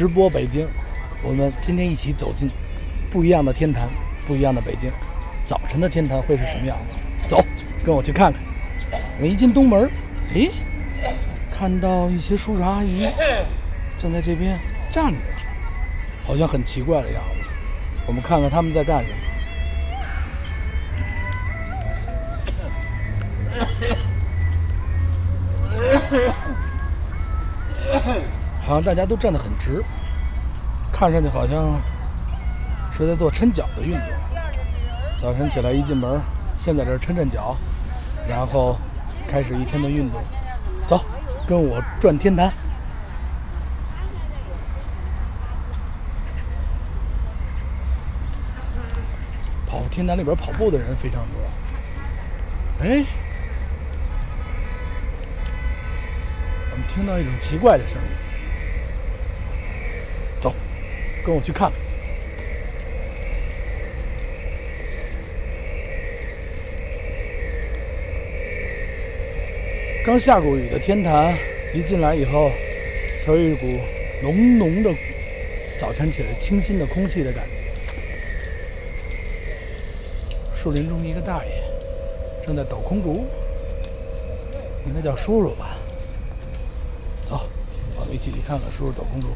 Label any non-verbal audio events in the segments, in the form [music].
直播北京，我们今天一起走进不一样的天坛，不一样的北京。早晨的天坛会是什么样子？走，跟我去看看。我一进东门，诶，看到一些叔叔阿姨站在这边站着，好像很奇怪的样子。我们看看他们在干什么。好像大家都站得很直，看上去好像是在做抻脚的运动。早晨起来一进门，先在这抻抻脚，然后开始一天的运动。走，跟我转天坛。跑天坛里边跑步的人非常多。哎。我们听到一种奇怪的声音，跟我去看。刚下过雨的天坛，一进来以后，有一股浓浓的早晨起来清新的空气的感觉。树林中一个大爷正在抖空竹，应该叫叔叔吧。走，我们一起去看看叔叔抖空竹。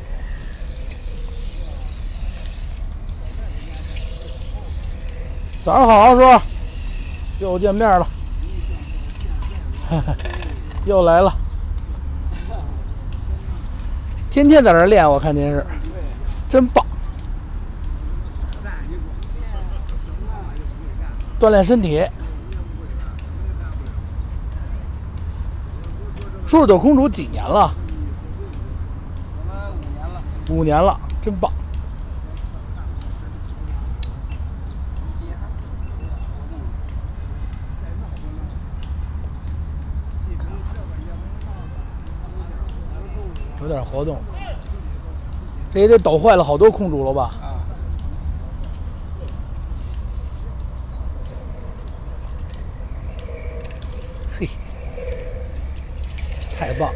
早上好，叔叔，又见面了，[laughs] 又来了，天天在这练，我看您是，真棒，锻炼身体。叔叔抖空竹几年了？五年了，真棒！有点活动，这也得抖坏了好多空竹了吧？[laughs] 嘿，太棒！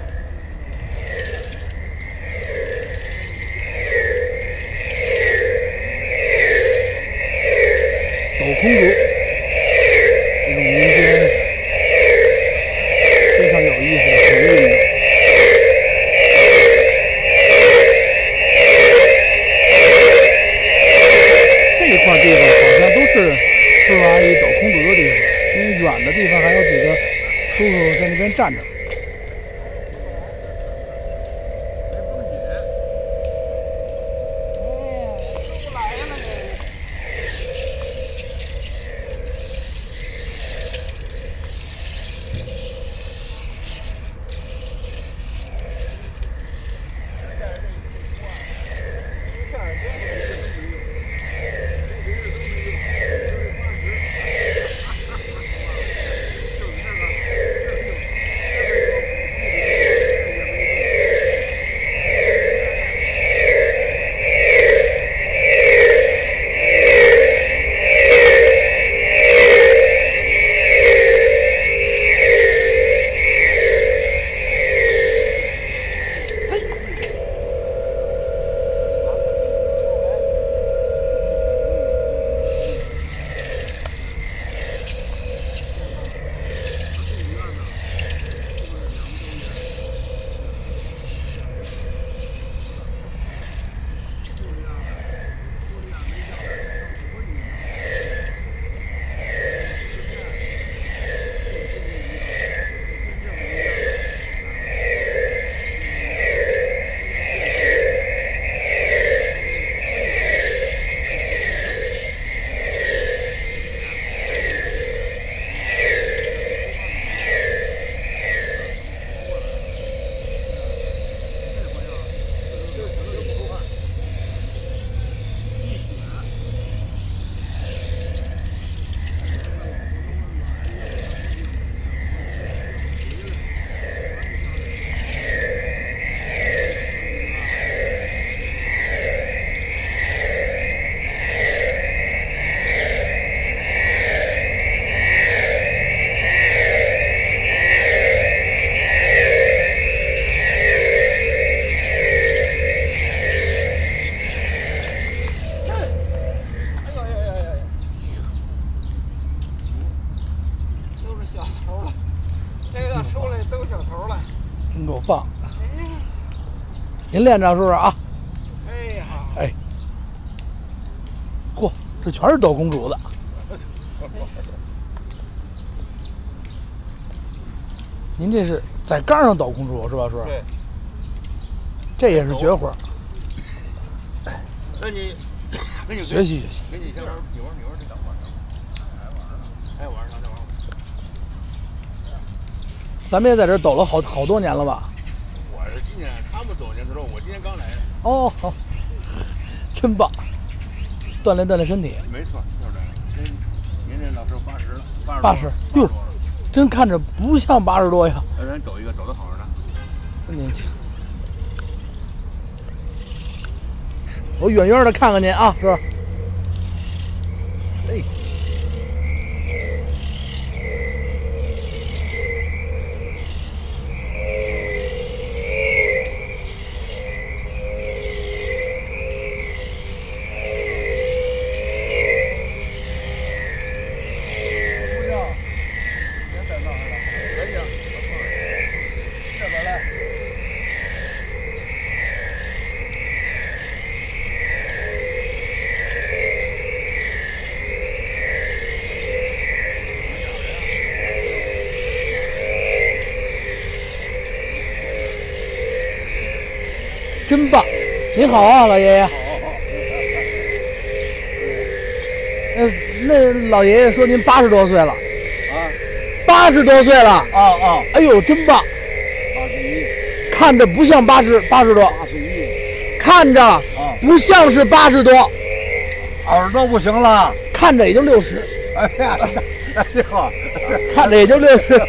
抖空竹，这种民间非常有意思的体育运动。这一块地方好像都是叔叔阿姨走空竹的地方，因为远的地方还有几个叔叔在那边站着。您练着是不是啊？哎好，哎，嚯，这全是抖公主的。[laughs] 您这是在杆上抖公主是吧，叔？对，这也是绝活儿，那你 [laughs] 那你学习学习。给你先玩一会儿一会儿这等会儿，还玩呢再玩。咱们也在这儿抖了好好多年了吧？我是今年他们走年之后，我今天刚来的，哦，好，真棒，锻炼锻炼身体，没错，就是这个。您您这老师八十了，八十八十哟，真看着不像八十多呀。让人走一个走的好着呢。真年轻。我远远的看看您啊，哥？哎，好啊，老爷爷。呃，那老爷爷说您八十多岁了，啊八十多岁了。啊啊！哎呦，真棒！八十一，看着不像八十八十多，八十一，看着不像是八十多，耳朵不行了。看着也就六十，哎呀，哎呦，看着也就六十。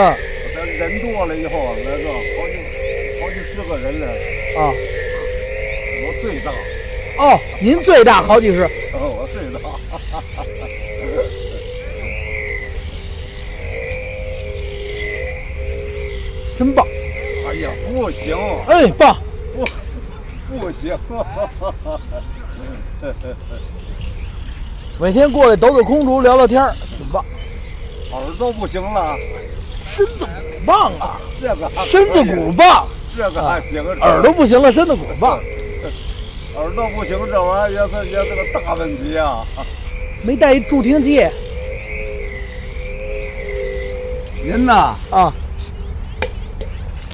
嗯咱人多了以后，来个好几好几十个人了，啊我最大，哦，您最大好几十，哦，我最大。真棒！哎呀，不行，哎，棒！不不行，每天过来抖抖空竹，聊聊天儿，挺棒。耳朵不行了，棒啊，这个身子骨棒，这个还行，耳朵不行了，身子骨棒。耳朵不行，这玩意儿也是也是个大问题啊。[laughs] 没带一助听器您呐，啊？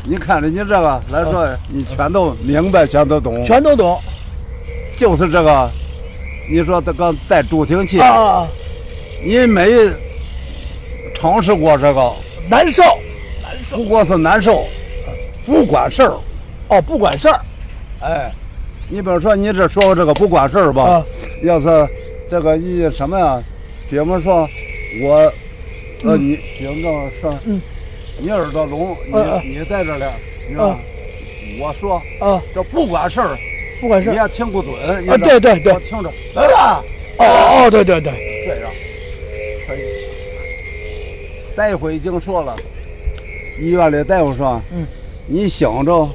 你看着你这个来说，你全都明白，全都懂，全都懂就是这个。你说这个带助听器啊！你没尝试过这个，难受不过是难受，不管事儿。哦，不管事儿哎，你比如说你这说这个不管事儿吧，啊要是这个一什么呀？比方说我，呃，嗯你比方说是，嗯你耳朵聋，你、你在这儿了，你说、我说啊，这不管事儿，不管事儿你也听不准。你啊，这对对对我，听着，哎呀，哦哦，对对对，这样可以。待会已经说了，医院里大夫说，嗯你想着，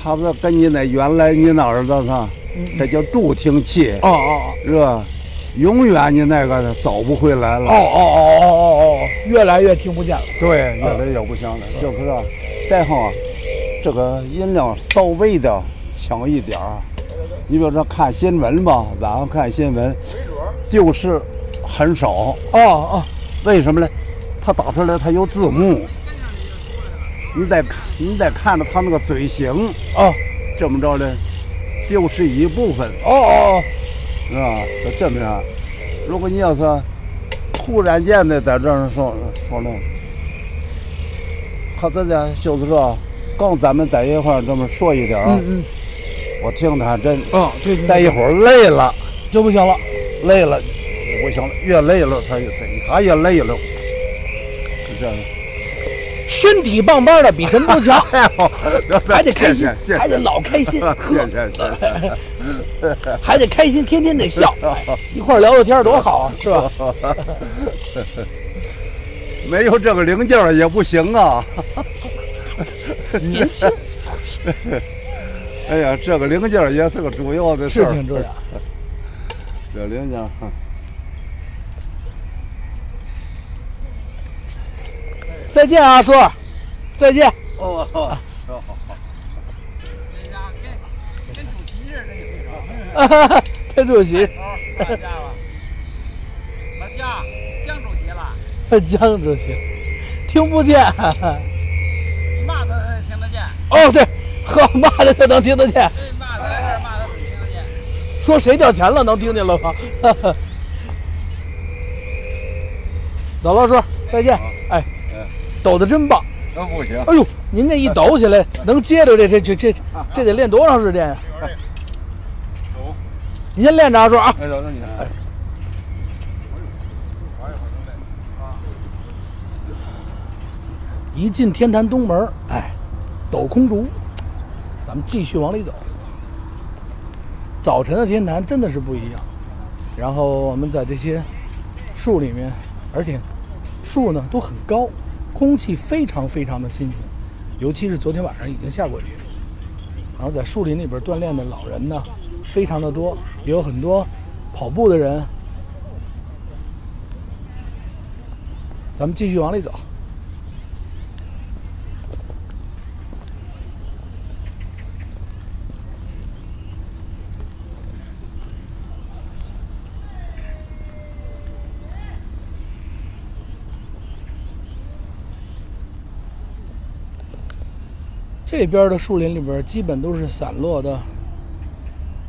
还是跟你那原来你那儿子上，嗯这叫助听器，哦哦是吧？永远你那个找不回来了。哦哦哦哦哦哦哦，越来越听不见了。对，越来越不行了。就是说，再后啊，这个音量稍微的强一点儿。你比如说看新闻吧，晚上看新闻，就是很少。哦哦，为什么呢？它打出来它有字幕，你得看，你得看着他那个嘴型，啊这么着呢，就是一部分，哦哦哦是吧？就这么样。如果你要是突然间的在这儿说说呢，他这的就是说，刚咱们在一块儿这么说一点儿啊，嗯我听他真嗯，哦，对对，待一会儿累了，就不行了。累了不行了，越累了他越他也累了，是这样。身体棒棒的，比什么都强，[laughs] [laughs] 还得开心 [laughs] 还得老开心谢呵谢谢谢。还得开心，天天得笑，一块聊聊天多好啊，是吧？没有这个零件儿也不行啊！年轻哎呀，这个零件儿也是个主要的事儿。是挺重要。这零件，再见啊，叔，再见。哦，好好。人家跟跟主席似的，你会说。跟主席，好，大家吧。那江江主席了，[laughs] 江主席，听不见。你骂他他听得见，哦，对，呵，骂的他能听得见。对骂他骂他只听得见。说谁掉钱了，能听见了吗？[laughs] 走了，叔，再见。哎，哎，抖的真棒。那不行。哎呦，您这一抖起来，[laughs] 能接着这这这这这得练多长时间呀？走，你先练着啊，叔啊。哎，走，那你看。一进天坛东门，哎，抖空竹，咱们继续往里走。早晨的天坛真的是不一样。然后我们在这些树里面，而且树呢都很高，空气非常非常的新鲜，尤其是昨天晚上已经下过雨。然后在树林里边锻炼的老人呢，非常的多，也有很多跑步的人。咱们继续往里走。这边的树林里边基本都是散落的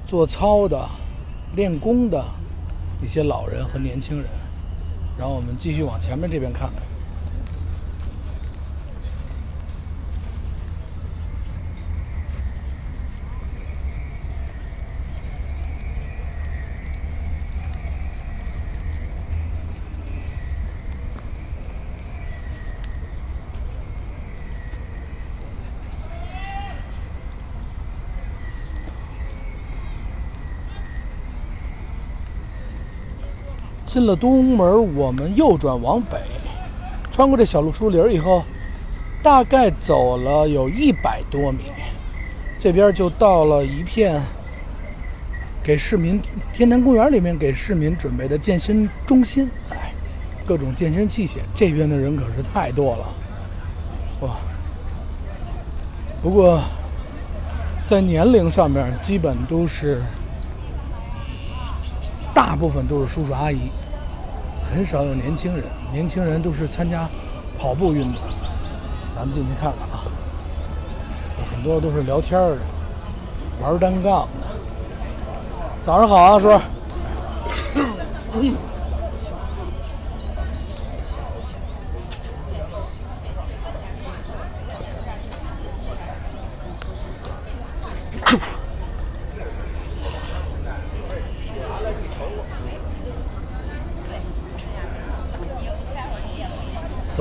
做操的、练功的一些老人和年轻人。然后我们继续往前面这边看看。进了东门，我们右转往北，穿过这小路树林以后，大概走了有一百多米，这边就到了一片给市民天坛公园里面给市民准备的健身中心。哎，各种健身器械，这边的人可是太多了，哇！不过在年龄上面，基本都是。大部分都是叔叔阿姨，很少有年轻人。年轻人都是参加跑步运动。咱们进去看看啊，有很多都是聊天的，玩单杠的。早上好啊，叔。[laughs]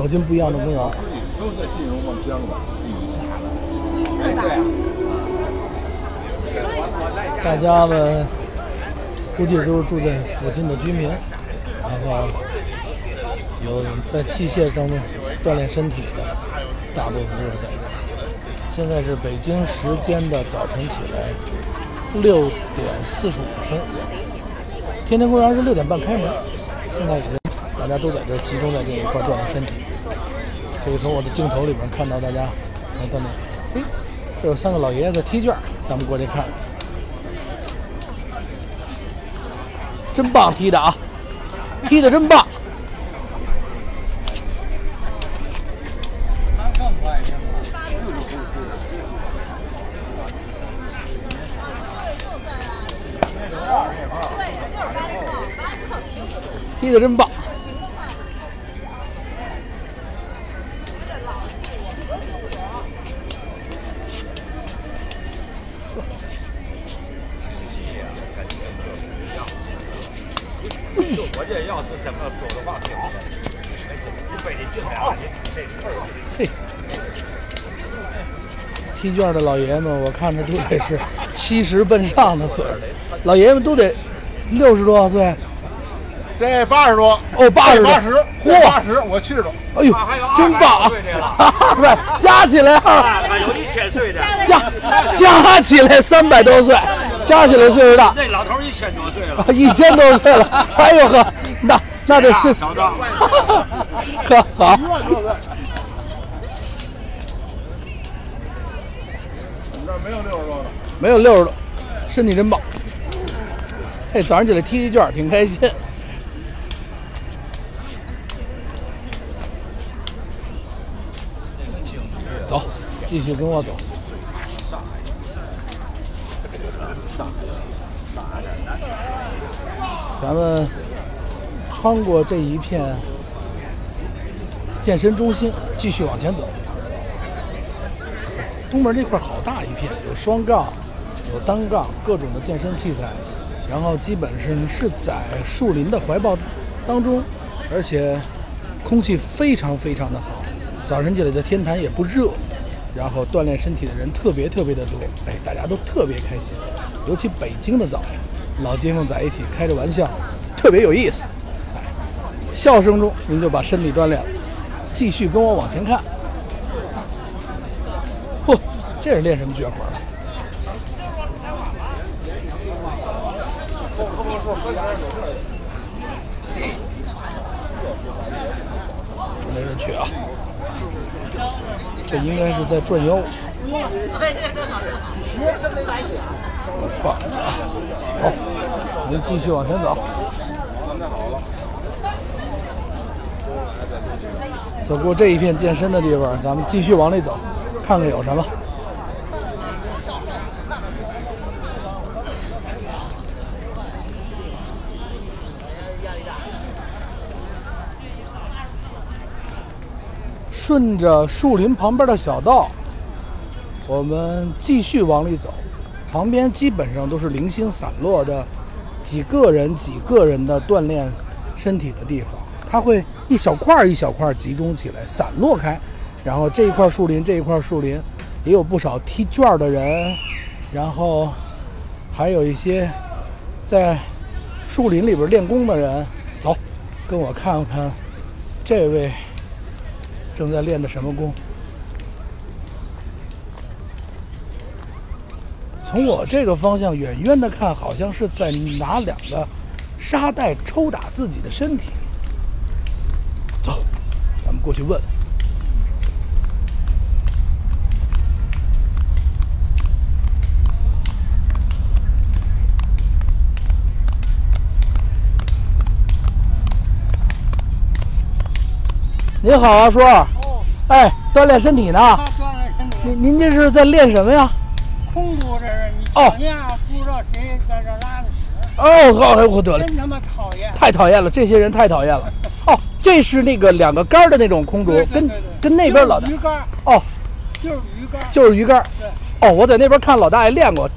走进不一样的公园。都在进入望江了。大家们估计都是住在附近的居民，然后有在器械上面锻炼身体的，大部分都是在这儿。现在是北京时间的早晨起来六点四十五分，天天公园是六点半开门，现在已经大家都在这集中在这一块锻炼身体。可以从我的镜头里面看到大家来锻炼。哎，这有三个老爷爷在踢毽儿，咱们过去看。真棒，踢的啊，踢的真棒。踢的真棒。的老爷们，我看着都得是七十奔上的岁数，老爷们都得六十多岁。这八十多，哦八十多八十，嚯八十，我七十多。哎呦，真棒啊220岁的了！[laughs] 二百加起来啊，有一千岁的，加加起来三百多岁，加起来岁数大，那老头一千多岁了，一千多岁了。哎呦呵，那那得是少账。[laughs] 呵好。没有六十多，身体真棒。嘿，早上起来踢踢卷挺开心。走，继续跟我走。咱们穿过这一片健身中心，继续往前走。东门这块好大一片，有双杠，有单杠，各种的健身器材，然后基本上是在树林的怀抱当中，而且空气非常非常的好。早晨起来的天坛也不热，然后锻炼身体的人特别特别的多，哎，大家都特别开心。尤其北京的早晨，老街坊在一起开着玩笑，特别有意思。哎，笑声中您就把身体锻炼了。继续跟我往前看。嚯，这是练什么绝活了？没人去啊！这应该是在转腰。放着啊！好，我们继续往前走。走过这一片健身的地方，咱们继续往里走，看看有什么。顺着树林旁边的小道，我们继续往里走。旁边基本上都是零星散落的几个人、几个人的锻炼身体的地方。它会一小块一小块集中起来，散落开。然后这一块树林，这一块树林，也有不少踢毽儿的人，然后还有一些在树林里边练功的人。走，跟我看看这位正在练的什么功。从我这个方向远远的看，好像是在拿两个沙袋抽打自己的身体。走，咱们过去问问。您好啊，叔。哦，哎，锻炼身体呢。他锻炼身体。您您这是在练什么呀？空竹这是你哦不知道谁在这拉的屎，哦，好，哎我得了，真他妈讨厌。太讨厌了，这些人太讨厌了。哦，这是那个两个杆儿的那种空竹跟跟那边老大鱼竿，哦，就是鱼竿。就是鱼竿。对，哦，我在那边看老大爷练过。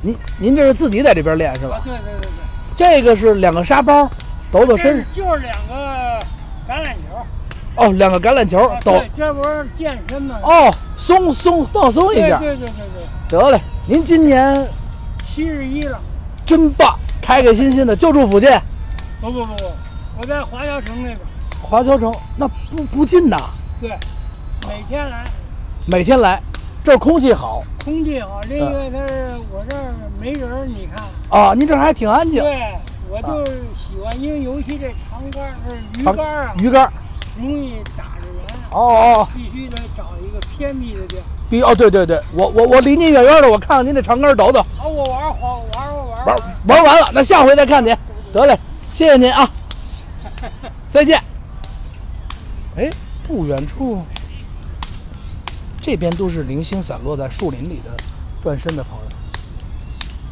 您您这是自己在这边练是吧？啊对对对对。这个是两个沙包，抖抖身这。就是两个橄榄球。哦，两个橄榄球抖。啊对，这不是健身吗？哦，松松放松一下。对对对对对，得嘞，您今年七十一了。真棒，开开心心的，就住附近，不不不不，我在华侨城那边。华侨城那不不近呐，对，每天来，每天来，这空气好空气好。这个它是我这儿没人，你看。啊，您这还挺安静。对，我就喜欢，因为尤其这长杆儿是鱼竿儿啊，鱼竿儿。容易打着人。哦哦哦，必须得找一个偏僻的地儿。必哦，对对对，我我我离您远远的，我看看您这长杆抖抖，啊，我玩儿玩玩玩玩玩完了，那下回再看您。得嘞，谢谢您啊，[laughs] 再见。哎，不远处，这边都是零星散落在树林里的锻身的朋友，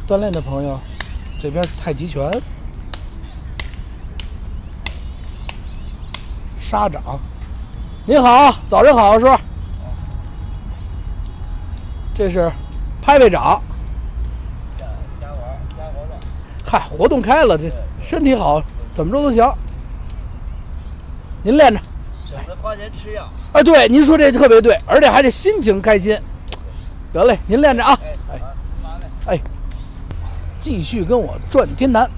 锻炼的朋友，这边是太极拳、沙掌。您好，早上好，叔。这是拍拍掌。瞎玩瞎活动。嗨，活动开了，这身体好，怎么着都行。您练着，省得花钱吃药。哎，对，您说这特别对，而且还得心情开心。得嘞，您练着啊。哎哎，继续跟我转天坛。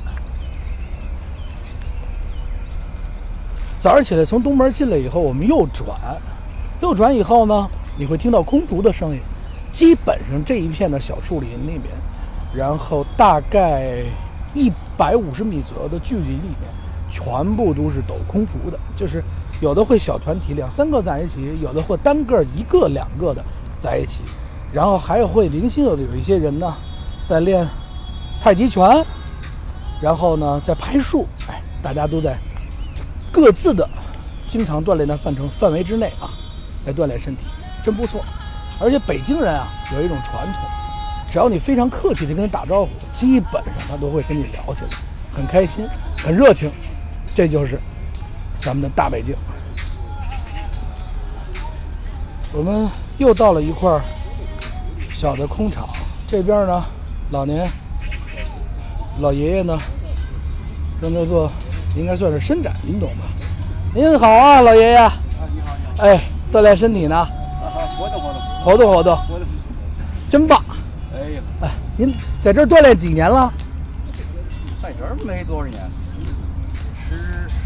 早上起来从东门进来以后，我们右转，右转以后呢，你会听到空竹的声音。基本上这一片的小树林里面，然后大概一百五十米左右的距离里面，全部都是抖空竹的，就是有的会小团体两三个在一起，有的或单个一个两个的在一起，然后还有会零星有的有一些人呢在练太极拳，然后呢在拍树，哎，大家都在各自的经常锻炼的范畴范围之内啊，在锻炼身体，真不错。而且北京人啊有一种传统，只要你非常客气的跟他打招呼，基本上他都会跟你聊起来，很开心，很热情。这就是咱们的大北京。我们又到了一块小的空场，这边呢，老年老爷爷呢正在做，应该算是伸展运动吧。您好啊，老爷爷。啊，你好，你好。哎，锻炼身体呢，啊，活动活动，活动活动，活动。真棒！哎呀，哎，您在这儿锻炼几年了？在这儿没多少年，十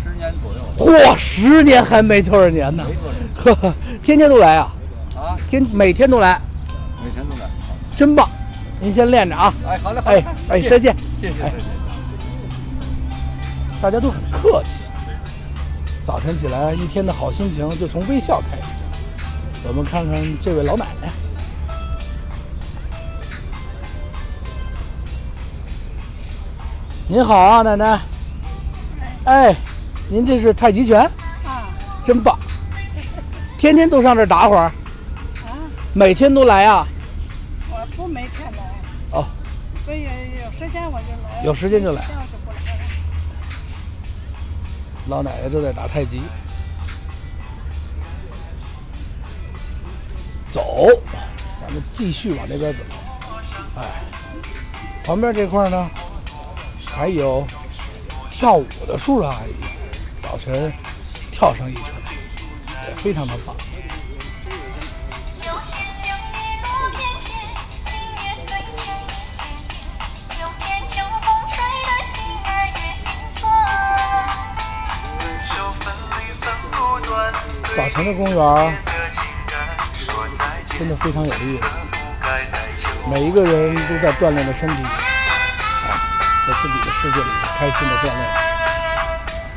十年左右。嚯，十年还没多少年呢没多少年。呵呵，天天都来啊，啊，天每天都来，每天都来。真棒！您先练着啊。哎，好嘞，好嘞哎。哎，再见。谢谢，再哎见。大家都很客气。早晨起来，一天的好心情就从微笑开始。我们看看这位老奶奶，您好啊，奶奶。哎，您这是太极拳，啊真棒！天天都上这打会儿，啊！每天都来啊？我不每天来，哦，所以有时间我就来，有时间就来。老奶奶正在打太极。走，咱们继续往这边走。哎，旁边这块呢，还有跳舞的叔叔阿姨，早晨跳上一圈，也非常的棒。早晨的公园真的非常有意思，每一个人都在锻炼着身体，啊，在自己的世界里开心的锻炼。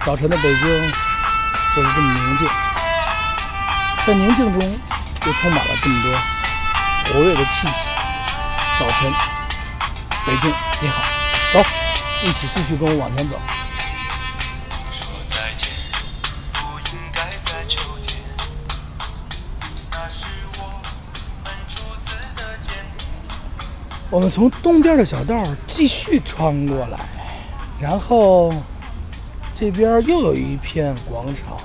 早晨的北京就是这么宁静，在宁静中又充满了这么多活跃的气息。早晨，北京你好，走，一起继续跟我往前走。我们从东边的小道继续穿过来，然后这边又有一片广场，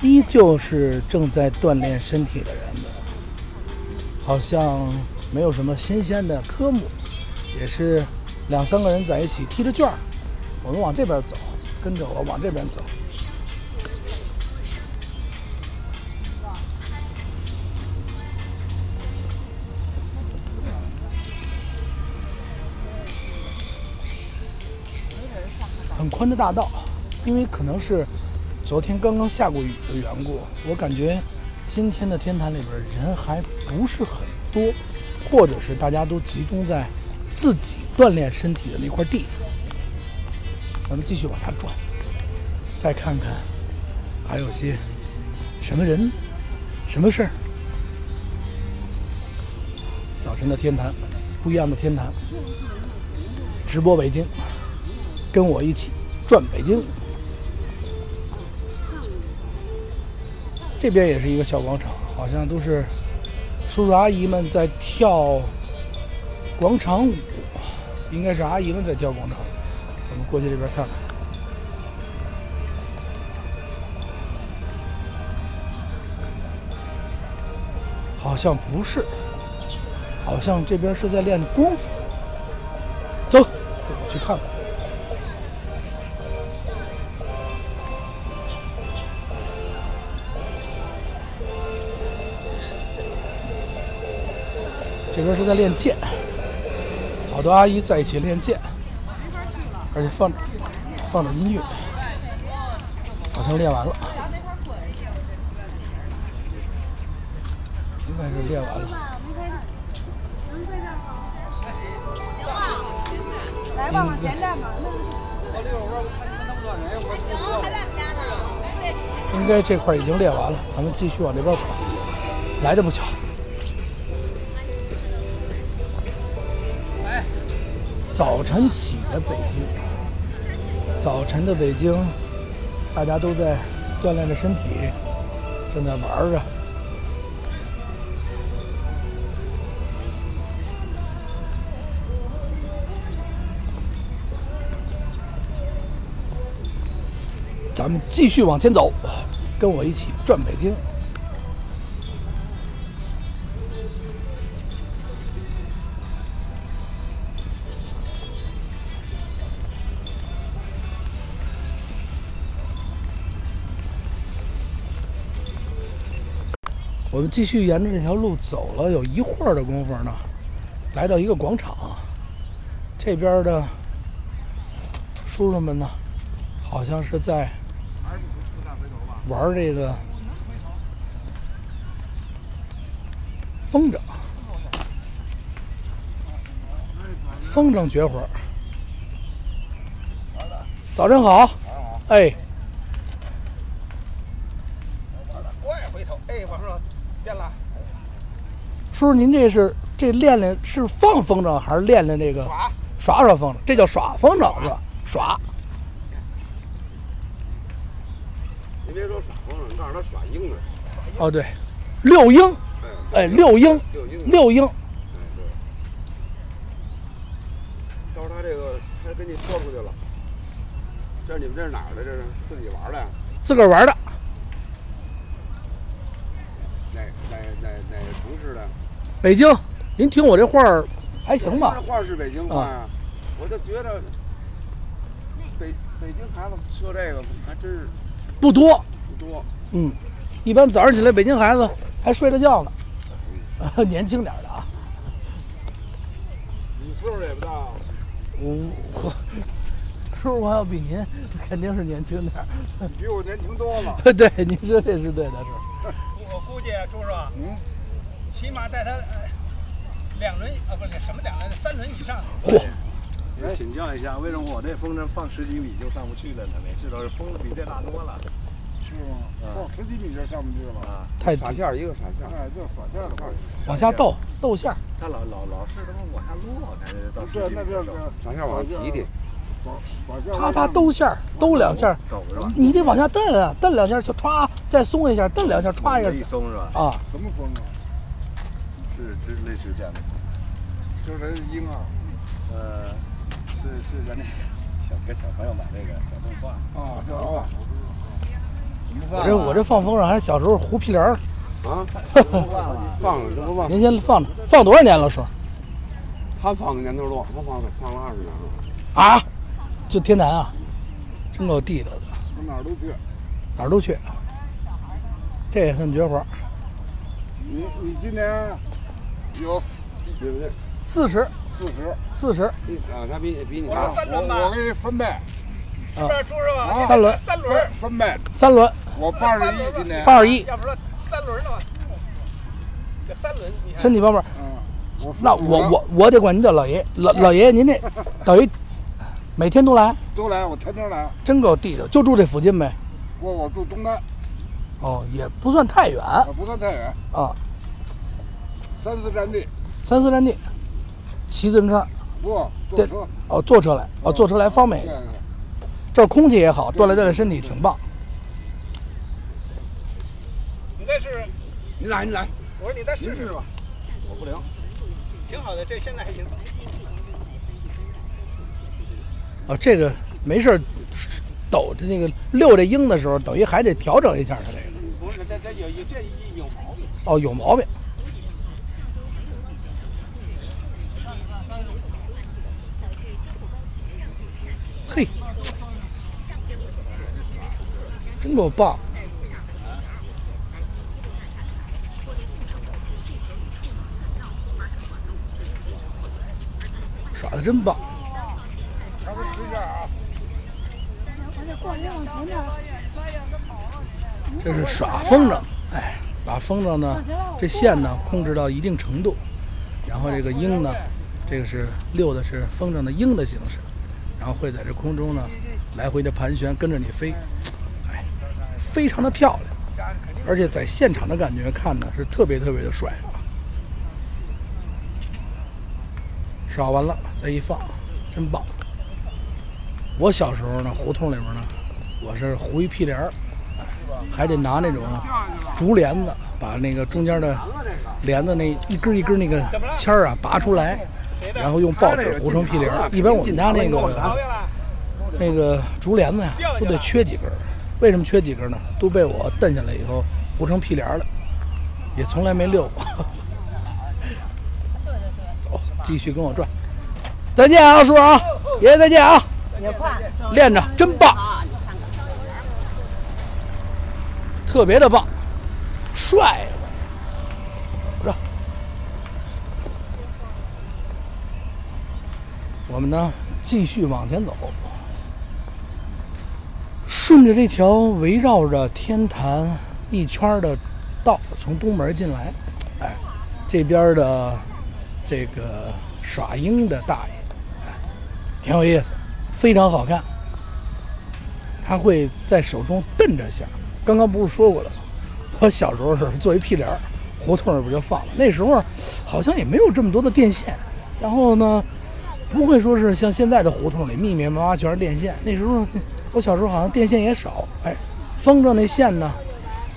依旧是正在锻炼身体的人们，好像没有什么新鲜的科目，也是两三个人在一起踢着圈儿。我们往这边走，跟着我往这边走。宽的大道，因为可能是昨天刚刚下过雨的缘故，我感觉今天的天坛里边人还不是很多，或者是大家都集中在自己锻炼身体的那块地。咱们继续往下转，再看看还有些什么人、什么事儿。早晨的天坛，不一样的天坛，直播北京。跟我一起转北京。这边也是一个小广场，好像都是叔叔阿姨们在跳广场舞，应该是阿姨们在跳广场舞。咱们过去这边看看。好像不是，好像这边是在练功夫。走，我去看看。这边是在练剑，好多阿姨在一起练剑，而且放着放着音乐，好像练完了，应该是练完了。来吧，往前站吧。应该这块已经练完了，咱们继续往这边走。来的不巧，早晨起的北京，早晨的北京，大家都在锻炼着身体，正在玩着。咱们继续往前走，跟我一起转北京。我们继续沿着这条路走了有一会儿的功夫呢，来到一个广场，这边的叔叔们呢，好像是在玩这个风筝，风筝绝活。早晨好，哎，我也回头，哎，我说变了，叔叔您这是这练练是放风筝还是练练这个耍耍耍风筝？这叫耍风筝是吧？耍。你别说耍风筝，让他耍鹰呢。哦，对，六鹰，哎，六鹰，六鹰，哎对。到时候他这个，他给你拖出去了。这是你们这是哪儿的？这是自己玩的呀？自个儿玩的。哪哪哪哪个城市的？北京，您听我这话儿还行吧这？话是北京话呀，我就觉得北北京孩子说这个还真是不多，不多。嗯，一般早上起来，北京孩子还睡着觉呢，[laughs] 年轻点儿的啊。你岁数也不大，[laughs] 我我叔叔我要比您肯定是年轻点儿。比我年轻多了。对，您说这是对的，是。[laughs] 我估计叔叔，嗯，起码在他呃两轮啊，不是什么两轮，三轮以上。嚯，我请教一下，为什么我这风筝放十几米就上不去了呢？每次都是风比这大多了。是吗？放十几米就上不去了。啊，太傻线儿一个傻线儿。哎，就是耍线的话，往下逗逗线儿。他老老老是他妈往下落，才到十几米的时候。傻线往上提提。啪啪兜线儿，兜两下？你得往下蹬啊，蹬两下就歘，再松一下，蹬两下歘一下一下松是吧？啊。什么风啊？是是类似这样的。就是那鹰啊。呃，是是咱那个小给小朋友买那个小动画。啊，这啊。我这我这放风筝还是小时候胡皮帘儿，啊，[laughs] 放了，这不放。您先放着，放多少年了叔？他放的年头多，他放了放了二十年了，啊，就天南啊，真够地道的，他哪儿都去。哪儿都去。这也算绝活，你你今年有对不对？四十四十。四十，你啊，他比比你我大。说三轮吧我我给你分贝，是不是叔叔啊？啊三轮三轮，分贝。三轮我八十一今年。八十一，要不说三轮的话，这三轮，身体方面。嗯。我那我我我得管您叫老爷，老老爷爷您这等于每天都来，都来，我天天来。真够地道，就住这附近呗。我我住东单，哦，也不算太远啊不算太远，啊，三四站地。三四站地，骑自行车，不坐对车。哦，坐车来，哦，坐车来方便一点。这空气也好，锻炼锻炼身体挺棒。你再试试，你来，你来，我说你再试试吧，我不灵。挺好的，这现在还行。哦，这个没事儿，抖着那个遛这鹰的时候，等于还得调整一下它这个。不是，这这有有这有毛病。哦，有毛病。嘿，真够棒！耍的真棒！这是耍风筝，哎，把风筝呢，这线呢控制到一定程度，然后这个鹰呢，这个是遛的是风筝的鹰的形式，然后会在这空中呢来回的盘旋，跟着你飞，哎，非常的漂亮，而且在现场的感觉看呢是特别特别的帅啊。耍完了再一放，真棒。我小时候呢，胡同里面呢，我是糊一屁帘儿，还得拿那种竹帘子把那个中间的帘子那一根一根那个签儿啊拔出来，然后用报纸糊成屁帘儿。一般我们家那个那个竹帘子呀，都得缺几根儿。为什么缺几根儿呢？都被我蹬下来以后糊成屁帘儿了，也从来没溜过。走，继续跟我转。再见啊，叔啊，爷爷再见啊，也快。练着真棒，特别的棒，帅！鼓掌。我们呢，继续往前走，顺着这条围绕着天坛一圈的道，从东门进来。哎，这边的这个耍鹰的大爷，哎，挺有意思，非常好看。他会在手中蹬着下。刚刚不是说过了吗？我小时候是做一屁帘，胡同里边就放了。那时候好像也没有这么多的电线，然后呢，不会说是像现在的胡同里密密麻麻全是电线。那时候 [laughs] 我小时候好像电线也少，哎，风筝那线呢，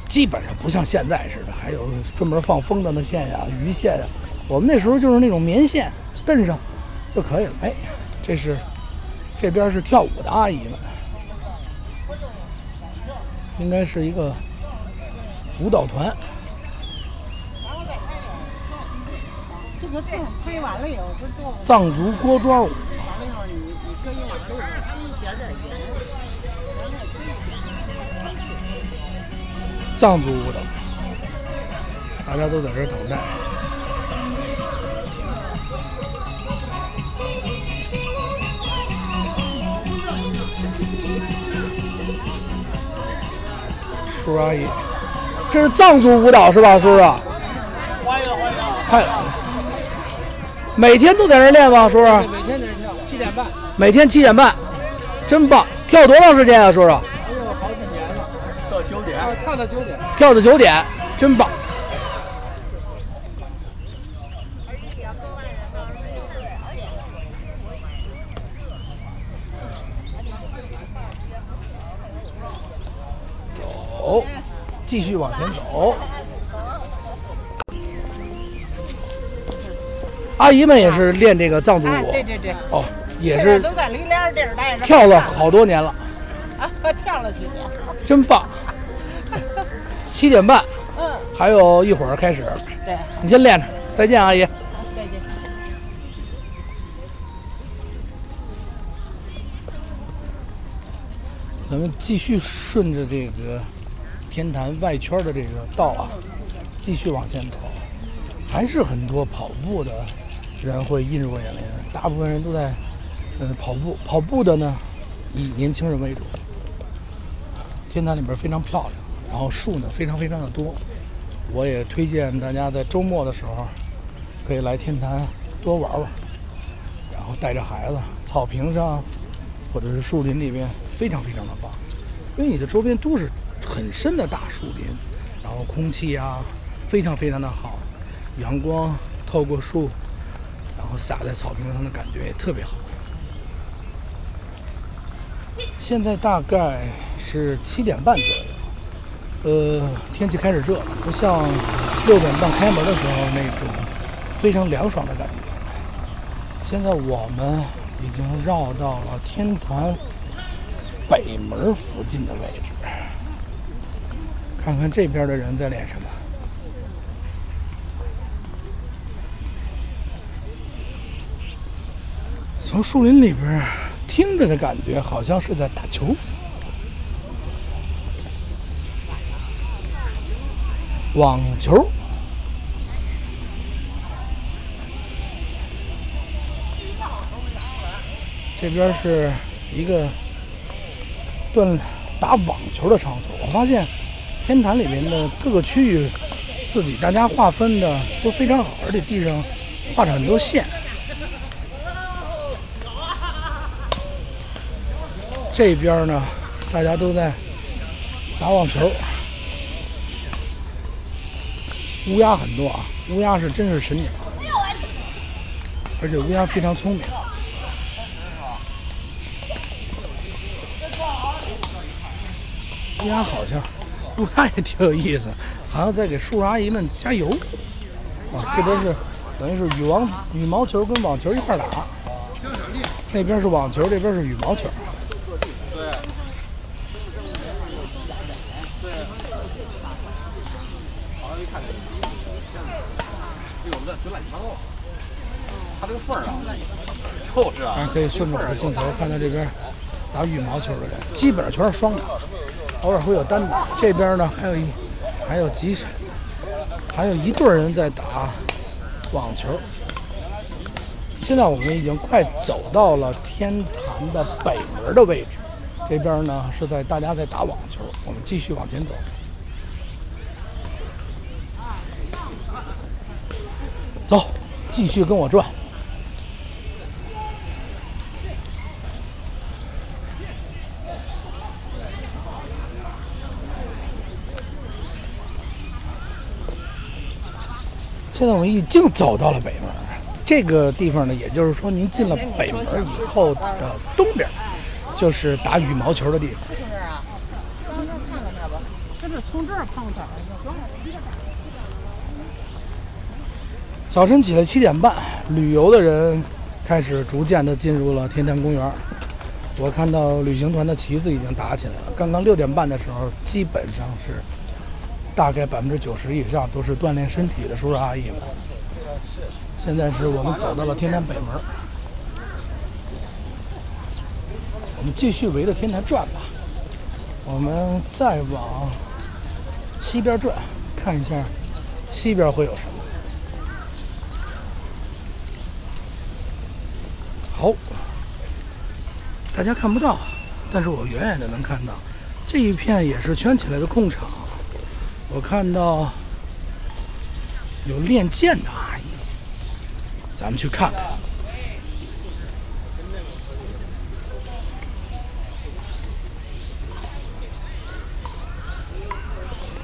基本上不像现在似的，还有专门放风筝的线呀、鱼线呀。我们那时候就是那种棉线，蹬上就可以了。哎，这是这边是跳舞的阿姨们。应该是一个舞蹈团，藏族锅庄舞。藏族舞蹈，大家都在这等待。叔叔阿姨，这是藏族舞蹈是吧，叔叔？欢迎欢迎，每天都在这练吗，叔叔？每天在这跳，七点半，每天七点半，真棒！跳多长时间啊，叔叔？哎呦，好几年了，到九点，啊，跳到九点。跳到九点，真棒！走，继续往前走。阿姨们也是练这个藏族哎，舞，对对对，哦，也是都在梨园地儿待着，跳了好多年了，啊，跳了几年，真棒！[laughs] 七点半，嗯，还有一会儿开始，对，你先练着。再见，阿姨。再见。咱们继续顺着这个天坛外圈的这个道啊，继续往前走，还是很多跑步的人会映入眼帘。大部分人都在呃跑步，跑步的呢以年轻人为主。天坛里边非常漂亮，然后树呢非常非常的多。我也推荐大家在周末的时候可以来天坛多玩玩，然后带着孩子，草坪上或者是树林里边，非常非常的棒。因为你的周边都是很深的大树林，然后空气啊非常非常的好，阳光透过树，后洒在草坪上的感觉也特别好。现在大概是七点半左右，呃，天气开始热了，不像六点半开门的时候那种非常凉爽的感觉。现在我们已经绕到了天坛北门附近的位置，看看这边的人在练什么。从树林里边听着的感觉，好像是在打球。网球。这边是一个锻打网球的场所。我发现天坛里面的各个区域，自己大家划分的都非常好，而且地上画着很多线。这边呢，大家都在打网球，乌鸦很多啊，乌鸦是真是神鸟，而且乌鸦非常聪明。乌鸦好像，乌鸦也挺有意思，好像在给叔叔阿姨们加油。啊，这边是等于是羽毛羽毛球跟网球一块打，那边是网球，这边是羽毛球。个缝儿啊，就是啊，咱可以顺着我的镜头看到这边打羽毛球的人，基本上全是双打，偶尔会有单打。这边呢还有一还有几还有一对人在打网球。现在我们已经快走到了天坛的北门的位置，这边呢是在大家在打网球，我们继续往前走。走，继续跟我转。现在我们已经走到了北门，这个地方呢，也就是说，您进了北门以后的东边，就是打羽毛球的地方。从这儿啊，从这儿看看吧，是不是从这儿碰头儿？早晨起来七点半，旅游的人开始逐渐的进入了天坛公园。我看到旅行团的旗子已经打起来了。刚刚六点半的时候，基本上是大概百分之九十以上都是锻炼身体的叔叔阿姨们。现在是我们走到了天坛北门，我们继续围着天坛转吧。我们再往西边转，看一下西边会有什么。好，大家看不到，但是我远远的能看到，这一片也是圈起来的空场。我看到有练剑的阿姨，咱们去看看。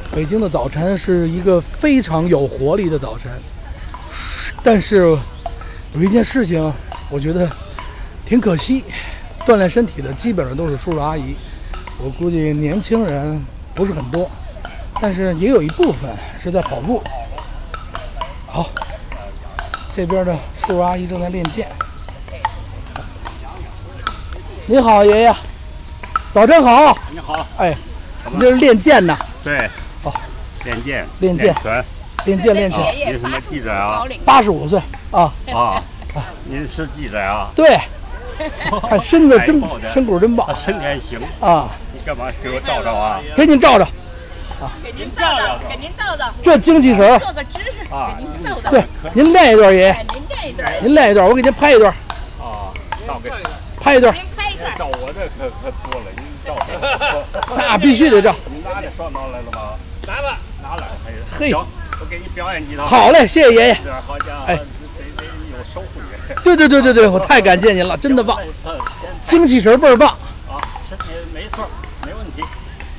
北京的早晨是一个非常有活力的早晨，但是有一件事情，我觉得挺可惜，锻炼身体的基本上都是叔叔阿姨，我估计年轻人不是很多，但是也有一部分是在跑步。好，这边的叔叔阿姨正在练剑。你好，爷爷，早晨好。你好，哎，你这是练剑呢？对，哦，练剑，练剑。拳，练剑练拳，你是什么记者啊？八十五岁。啊，啊，您是记者啊？对，[laughs] 看身子真身骨真棒。啊，身体还行，啊，你干嘛？给我照照啊？给你照照，给您照照，给您照照，这精气神儿。做个姿势，啊给您照照。对，您练一段，爷您练一段，您练一段，我给您拍一段，啊，照给拍一段，您拍一段。照我这可可多了，您照照。那必须得照。你拿这双刀来了吗？来了，拿来，嘿行，我给你表演几套。好嘞，谢谢爷爷。好家伙，哎得得有收获。对对对对对，我太感谢您了，真的棒，精气神儿倍儿棒。啊，身体没错，没问题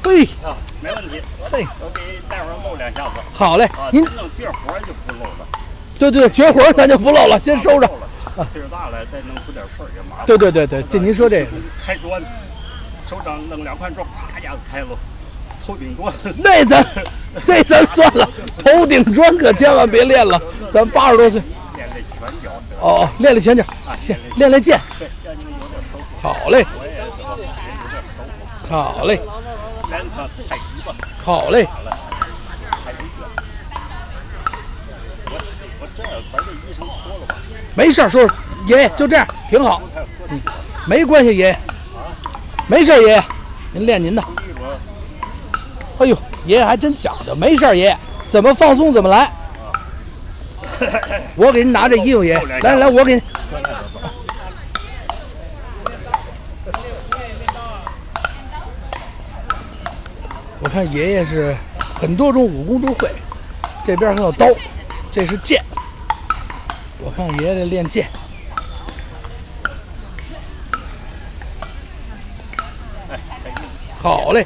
嘿，啊，没问题。嘿，我给待会儿露两下子。好嘞啊，，您弄绝活就不露了。对对绝活咱就不露了，先收着。啊，岁数大了，再弄出点事儿也麻烦。对对对对，这您说这个，开砖，手掌弄两块砖，啪一下子开了，头顶砖。那咱 [laughs] 那咱算了，头顶砖可千万别练了，[laughs] 咱八十多岁。练练拳脚？哦，练练拳脚，先练练剑。对，让你们有点收获。好嘞，我也是吧，也有点收获。好嘞，好嘞。没事，叔叔，爷爷就这样，挺好，太合适了。没关系，爷爷，没事，爷爷，您练您的。哎呦，爷爷还真讲究，没事，爷爷，怎么放松怎么来。我给您拿这衣服，爷爷，来来，我给您。看爷爷是很多种武功都会，这边还有刀，这是剑。我看爷爷这练剑。好嘞。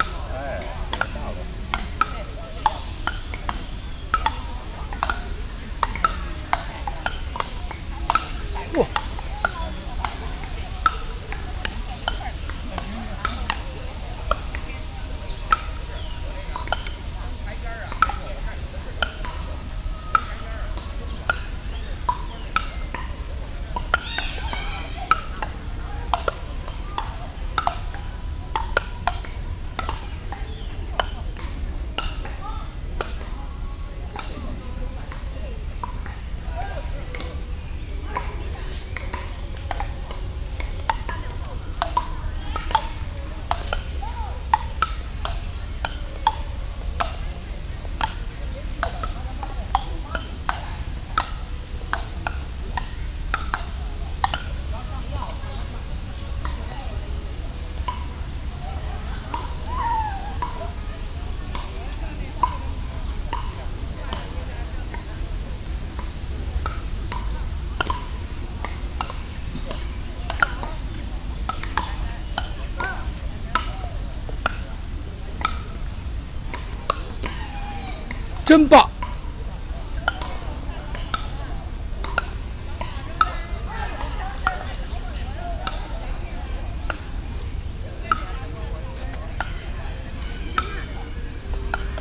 真棒！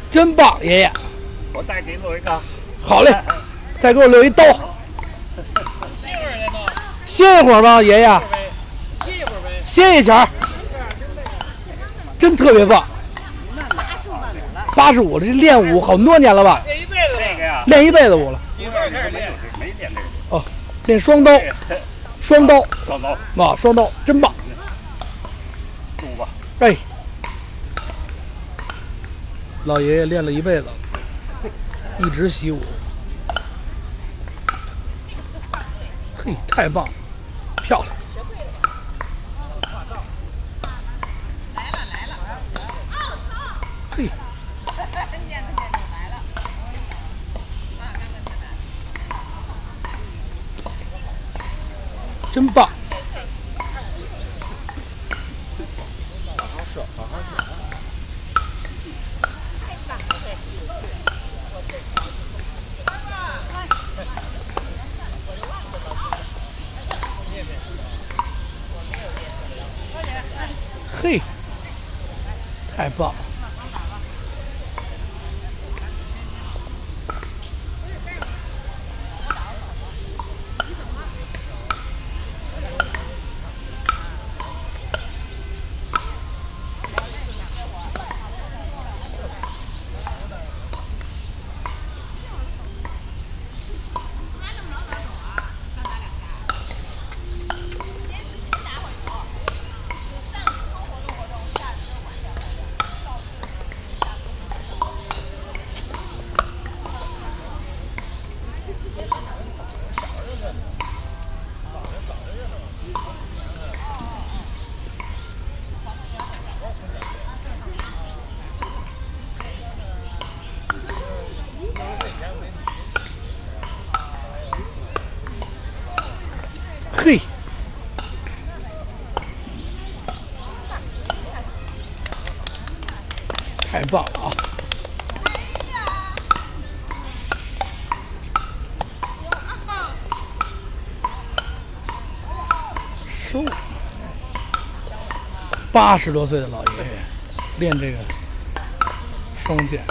真棒，爷爷！我再给你一个。好嘞，再给我留一刀。歇会儿再弄，歇一会儿吧，爷爷，歇一会儿呗。歇一前儿。真特别棒。八十五，这练武好多年了吧？练一辈子这个呀，练一辈子武了。几岁开始练？没练这个。哦，练双刀，双刀双刀，啊，双刀真棒。住吧。哎，老爷爷练了一辈子，一直习武。嘿，太棒了，漂亮。嘿，真棒！八十多岁的老爷爷练这个双剑，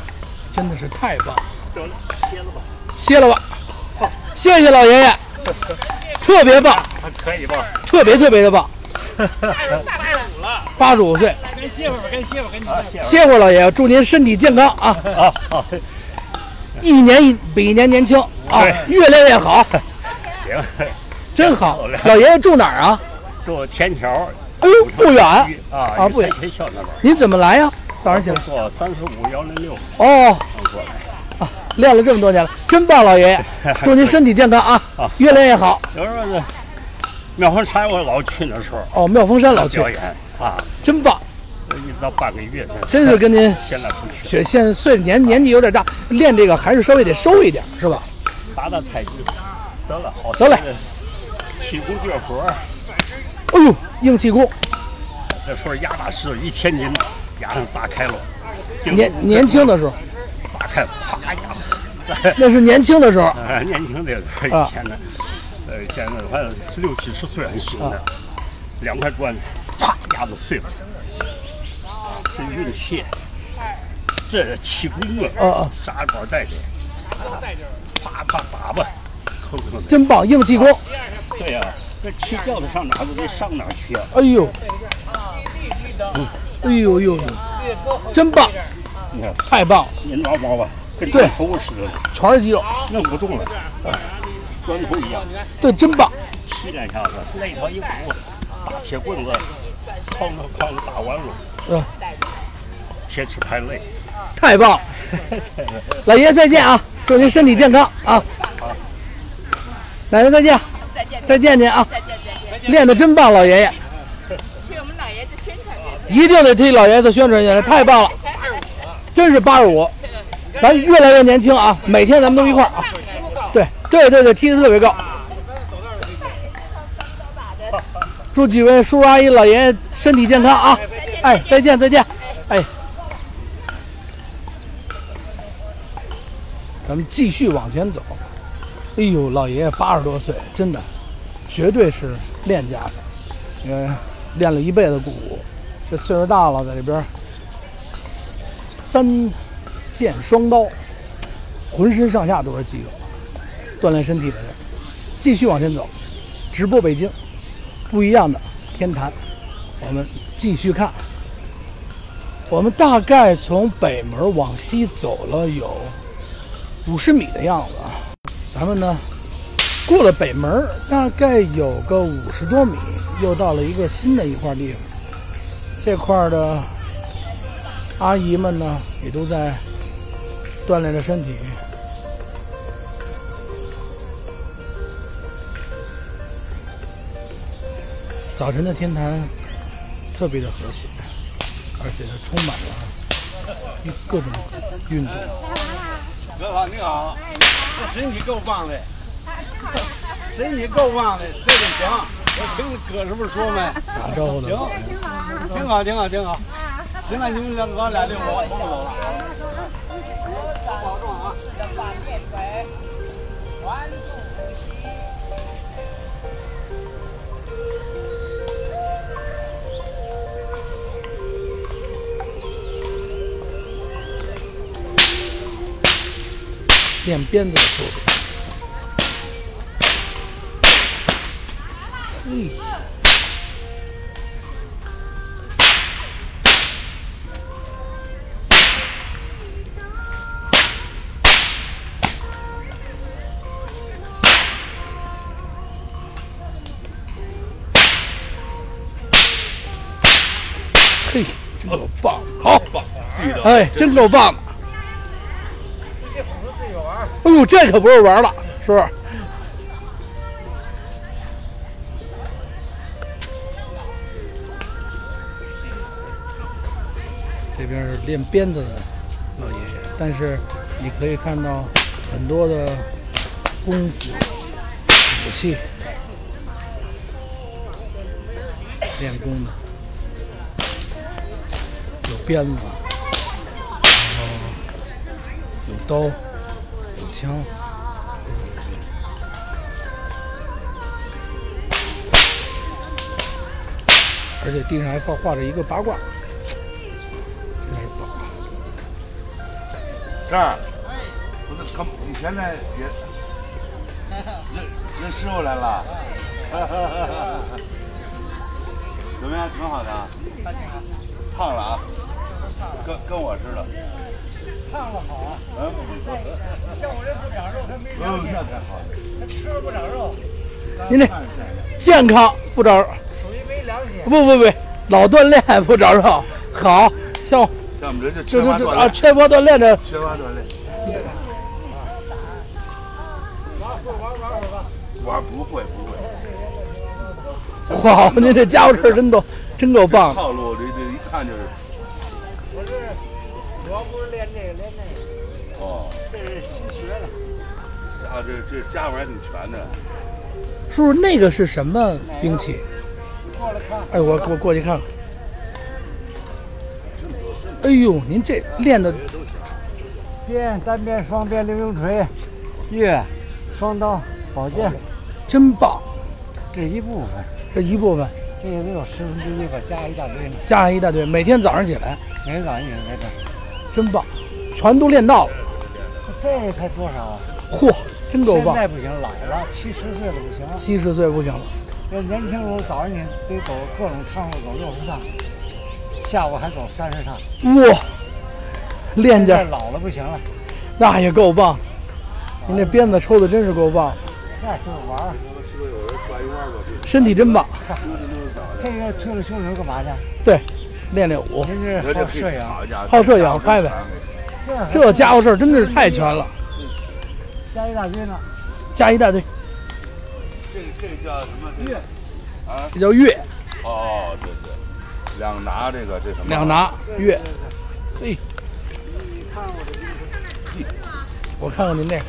真的是太棒了！得了，歇了吧。歇了吧，谢谢老爷爷，[laughs] 特别棒，还可以吧？特别特别的棒，八十五了，[laughs] 八十五岁，该歇会儿吧，该歇会儿，赶紧啊，歇。歇歇会儿，老爷爷，祝您身体健康啊，啊啊，一年一比一年年轻啊，越练越好，[laughs] 行，真好。老爷爷住哪儿啊？住天桥。哎呦，不远啊啊，不远。您怎么来呀？早上起来坐三十五幺零六哦过来。啊，练了这么多年了，真棒，老爷爷，[laughs] 祝您身体健康啊啊，越练越好。有时候呢，妙峰山我老去那时候哦，妙峰山老去表，演啊，真棒，一到半个月。真是跟您 [laughs] 现在，学现在岁年年纪有点大，练这个还是稍微得收一点，是吧？打打太极，得了，好得嘞气功绝活儿，哎呦，硬气功，那时候压大石头一千斤，牙上砸开了，年年轻的时候，砸开了，啪一下子。[laughs] 那是年轻的时候。[laughs] 啊，年轻的啊以前的，呃，现在反正六七十岁还行的，两块砖，啪一下子碎了。啊，是运气。这是气功啊，啊啊啥包带的，啊啪啪打吧，扣扣。真棒，硬气功。对呀、这气掉的上哪儿都得上哪儿去啊。哎呦，哎呦呦呦，真棒，你看，太棒了，你挠挠吧，跟对砖头似的，全是肌肉，弄不动了，砖头一样。对，真棒。踢两下子，肋条一鼓，大铁棍子，哐当哐当打完了，嗯，铁齿拍肋。太棒了，[laughs] 老爷再见啊，祝您身体健康啊。奶奶再见，再见，再见您啊，再见，再见。练得真棒，老爷爷，替我们老爷子宣传宣传。一定得替老爷子宣传宣传，太棒了，真是八十五，咱越来越年轻啊，每天咱们都一块儿啊。对对对对，踢得特别高。祝几位叔叔阿姨老爷爷身体健康啊！哎，再见再见，哎。咱们继续往前走。哎呦，老爷爷八十多岁，真的，绝对是练家的。你看，练了一辈子鼓，这岁数大了，在这边单剑双刀，浑身上下都是肌肉，锻炼身体的人。继续往前走，直播北京，不一样的天坛，我们继续看。我们大概从北门往西走了有五十米的样子啊。咱们呢，过了北门，大概有个五十多米，又到了一个新的一块地方。这块的阿姨们呢，也都在锻炼着身体。早晨的天坛特别的和谐，而且它充满了各种运动。哥好，你好，这身体够棒的，身体够棒的，这个行。我听哥是不是说没？[laughs] 打招呼的行，挺好，挺好，挺好。行了，你们两老俩就我我走了。保重啊！练鞭子的速度。嘿，嘿，真够棒，好，哎，真够棒这可不是玩了，是不是？这边是练鞭子的老爷爷，但是你可以看到很多的功夫武器练功的，有鞭子，然后有刀，有枪。而且地上还画画着一个八卦，真是棒。这儿，不是可你现在也认认师傅来了，怎么样？挺好的啊，胖了啊，跟跟我似的。胖了好啊，嗯，像我这不长肉，他没良嗯，心，那太好了。他吃了不长肉，您这健康不长肉，属于没良心。不不不，老锻炼不长肉，好像像我们这就这缺乏这这啊，锻炼，缺乏锻炼这缺乏锻炼。玩不会不会，好，您这家伙事儿真多，真够棒的。套路这这一看就是我这主要不是练这个，练那个，哦，这是新学的。啊这这家伙还挺全的。叔叔，那个是什么兵器？过来看，哎，我我过去看看。哎呦，您这练的鞭、单鞭、双鞭、溜溜锤、月、双刀、宝剑，真棒，这一部分，这一部分这也得有十分之一吧，加一大堆呢。加上一大堆，每天早上起来每天早上也在这，真棒，全都练到了，这才多少啊？嚯，真够棒！现在不行，老了，七十岁了不行。七十岁不行了，这年轻时候早上你得走各种趟路，走六十趟，下午还走三十趟。哇，练现在家老了不行了，那也够棒，您这鞭子抽的真是够棒，那就是玩儿。身体真棒。[laughs] 这个退了休以后干嘛去？对，练练舞，您这好摄影，好摄影，拍拍，这家伙事儿真的是太全了，加一大堆呢。加一大堆，这这叫什么？这月。啊？这叫月，哦，对对，两拿这个这什么？两拿月，嘿，我看看您这个，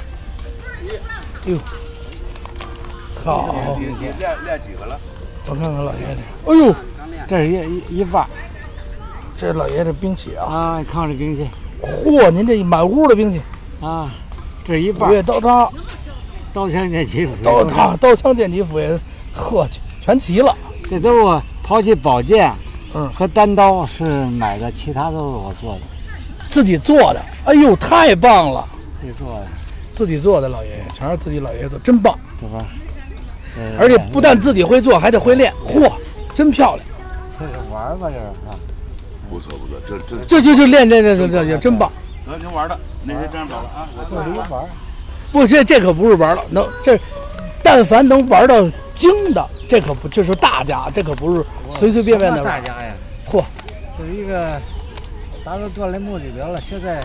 哎呦，好，你你练练几个了？我看看老爷子，哎呦，这是一一一半儿这是老爷子兵器啊，啊，你看这兵器。嚯，您这满屋的兵器，啊，这一半刀叉、刀枪剑戟斧刀叉刀刀枪剑戟斧钺，呵，全齐了。这都是我抛弃宝剑，嗯和单刀是买的，其他都是我做的，自己做的，哎呦，太棒了！自己做的，自己做的老爷爷，全是自己老爷爷做，真棒！对吧？呃而且不但自己会做，还得会练，嚯，真漂亮！这是玩儿吧，这是啊。不错不错，这这这就就练这这这这也真棒！得您玩的，那些真走了啊！我就是一玩儿，不，这这可不是玩了，能这，但凡能玩到精的，这可不这是大家，这可不是随随便便的什么大。家呀，嚯，就是一个达到锻炼目的得了。现在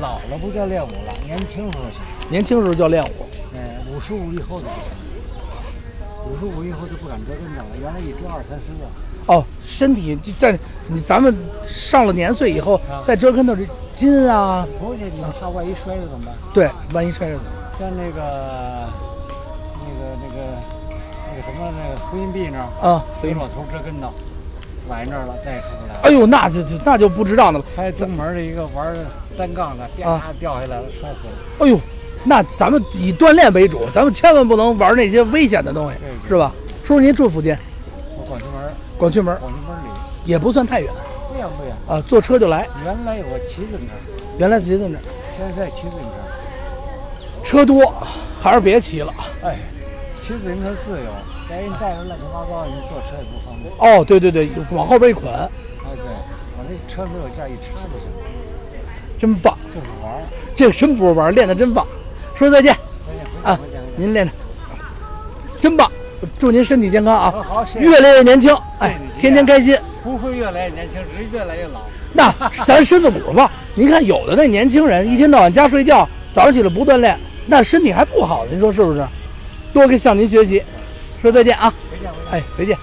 老了不叫练武了，年轻时候行，年轻时候叫练武，哎，五十五以后就不行，五十五以后就不敢折跟头了。原来一折二三十个，哦，身体在你咱们上了年岁以后啊，再折跟头，这筋啊，不去你怕万一摔着怎么办？对，万一摔着怎么办？像那个那个那个那个什么那个回音壁那儿，啊，所以有老头折跟头，崴那儿了，再也出不来了。哎呦，那就就那就不值当的了。还有东门的一个玩单杠的，啪啊掉下来了，摔死了。哎呦，那咱们以锻炼为主，咱们千万不能玩那些危险的东西，对是吧？叔叔您住附近，我广渠门，广渠门里也不算太远不远不远。啊，坐车就来。原来我骑自行车，原来骑自行车，现在骑自行车。车多，还是别骑了。哎，骑自行车自由，再给你带着乱七八糟，你坐车也不方便。哦，对对对，往后边一捆，哎，对，我这车没有架一插就行，真棒。就是玩儿。这个真不是玩，练的真棒。说再见再见，回啊，您练着，真棒。祝您身体健康啊，好。越来越年轻，哎天天开心。不会越来越年轻，只是越来越老。那 [laughs] 咱身子骨吧，您看有的那年轻人一天到晚家睡觉，早上起来不锻炼，那身体还不好，您说是不是？多跟向您学习。说再见啊，再见。哎，再见。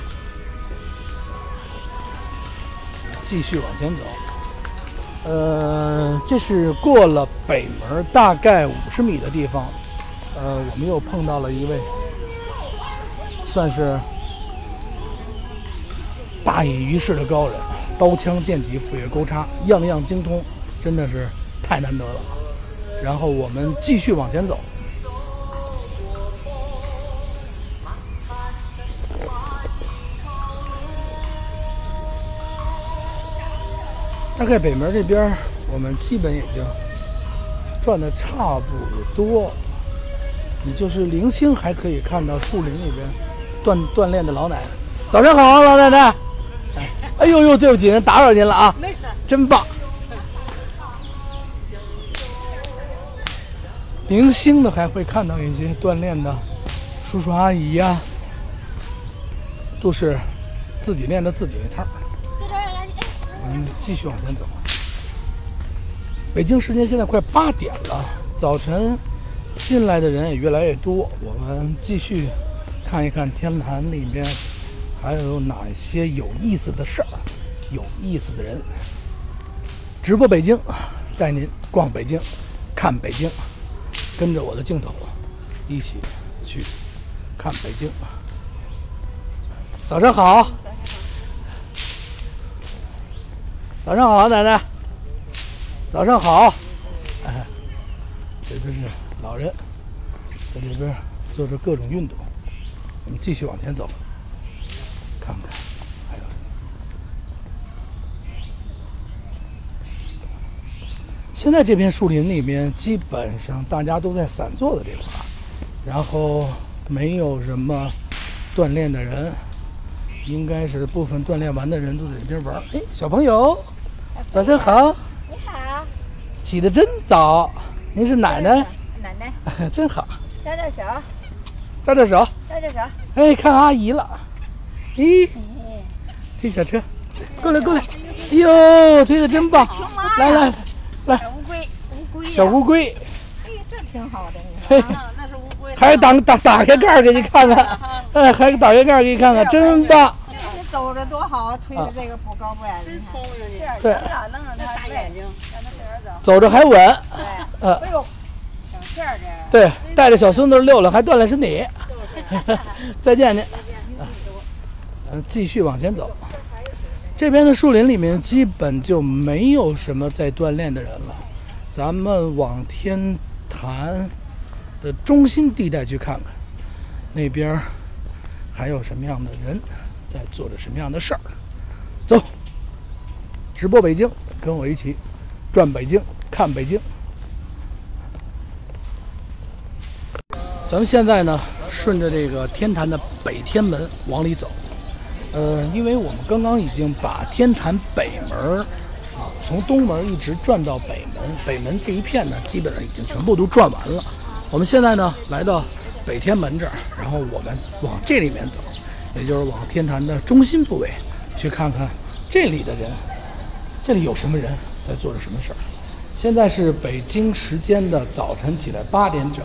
继续往前走，呃，这是过了北门大概五十米的地方，呃，我们又碰到了一位，算是大隐于世的高人，刀枪剑戟斧钺钩叉样样精通，真的是太难得了。然后我们继续往前走，大概北门这边我们基本已经转的差不多了，你就是零星还可以看到树林里边锻锻炼的老奶奶。早上好啊，老奶奶。哎，哎呦呦，对不起，打扰您了啊。没事。真棒。零星的还会看到一些锻炼的叔叔阿姨呀、都是自己练的自己那摊儿。我们继续往前走。北京时间现在快八点了，早晨进来的人也越来越多。我们继续看一看天坛里边还有哪些有意思的事儿，有意思的人。直播北京，带您逛北京，看北京，跟着我的镜头一起去看北京。早上好，早上好，奶奶。早上好。哎，这都是老人，在里边做着各种运动。我们继续往前走，看看还有什么。现在这片树林里面，基本上大家都在散坐的这块儿，然后没有什么锻炼的人，应该是部分锻炼完的人都在这边玩儿。哎，小朋友，早上好，你好，起得真早。您是奶奶，奶奶，[laughs] 真好。招招手，招招手，招招手。哎，看阿姨了。咦，推小车，过来过来。哎呦，推的真棒！来来来，小乌龟，乌龟呀。小乌龟，哎，这挺好的，你嘿。看，那是乌龟。还打打打开盖儿给你看看，哎，还打开盖儿给你看看，真棒。你走着多好啊，推着这个不高不矮的。真聪明。是，对。能让能让它大眼睛，让它自个儿走。走着还稳，对，呃哎呦，省事儿点。对，带着小孙子溜溜，还锻炼身体。[laughs] 再见您。嗯，继续往前走。这边的树林里面基本就没有什么在锻炼的人了。咱们往天坛的中心地带去看看，那边还有什么样的人在做着什么样的事儿。走，直播北京，跟我一起转北京，看北京。咱们现在呢，顺着这个天坛的北天门往里走。呃，因为我们刚刚已经把天坛北门啊从东门一直转到北门，北门这一片呢，基本上已经全部都转完了。我们现在呢，来到北天门这儿，然后我们往这里面走，也就是往天坛的中心部位去看看这里的人，这里有什么人在做着什么事儿。现在是北京时间的早晨起来八点整，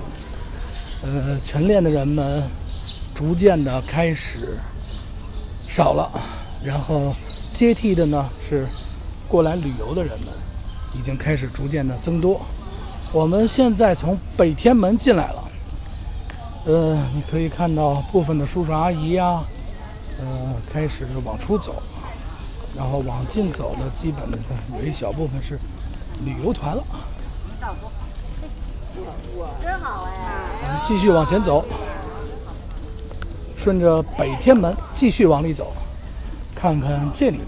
呃，晨练的人们逐渐的开始少了，然后接替的呢是过来旅游的人们，已经开始逐渐的增多。我们现在从北天门进来了，呃，你可以看到部分的叔叔阿姨呀、呃，开始往出走，然后往进走的基本的有一小部分是旅游团了。真好哎。继续往前走，顺着北天门继续往里走，看看这里面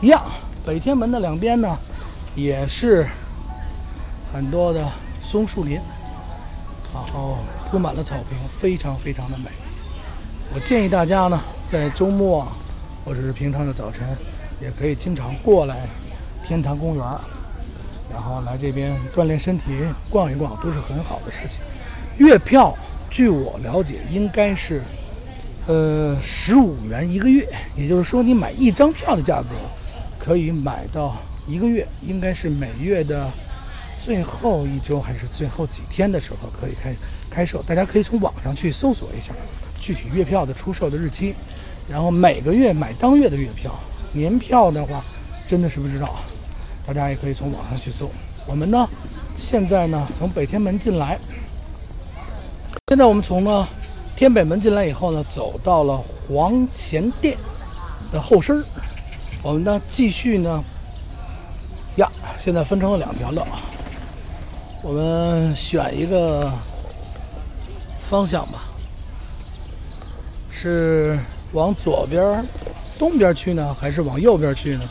一样。北天门的两边呢，也是很多的松树林，然后铺满了草坪，非常非常的美。我建议大家呢，在周末或者是平常的早晨，也可以经常过来天坛公园，然后来这边锻炼身体、逛一逛，都是很好的事情。月票，据我了解，应该是呃十五元一个月，也就是说，你买一张票的价格可以买到一个月，应该是每月的最后一周还是最后几天的时候可以开开售，大家可以从网上去搜索一下具体月票的出售的日期，然后每个月买当月的月票，年票的话真的是不知道，大家也可以从网上去搜。我们呢，现在呢从北天门进来，现在我们从呢天北门进来以后呢，走到了黄钱店的后身，我们呢继续呢呀，现在分成了两条道，我们选一个方向吧，是往左边东边去呢，还是往右边去呢？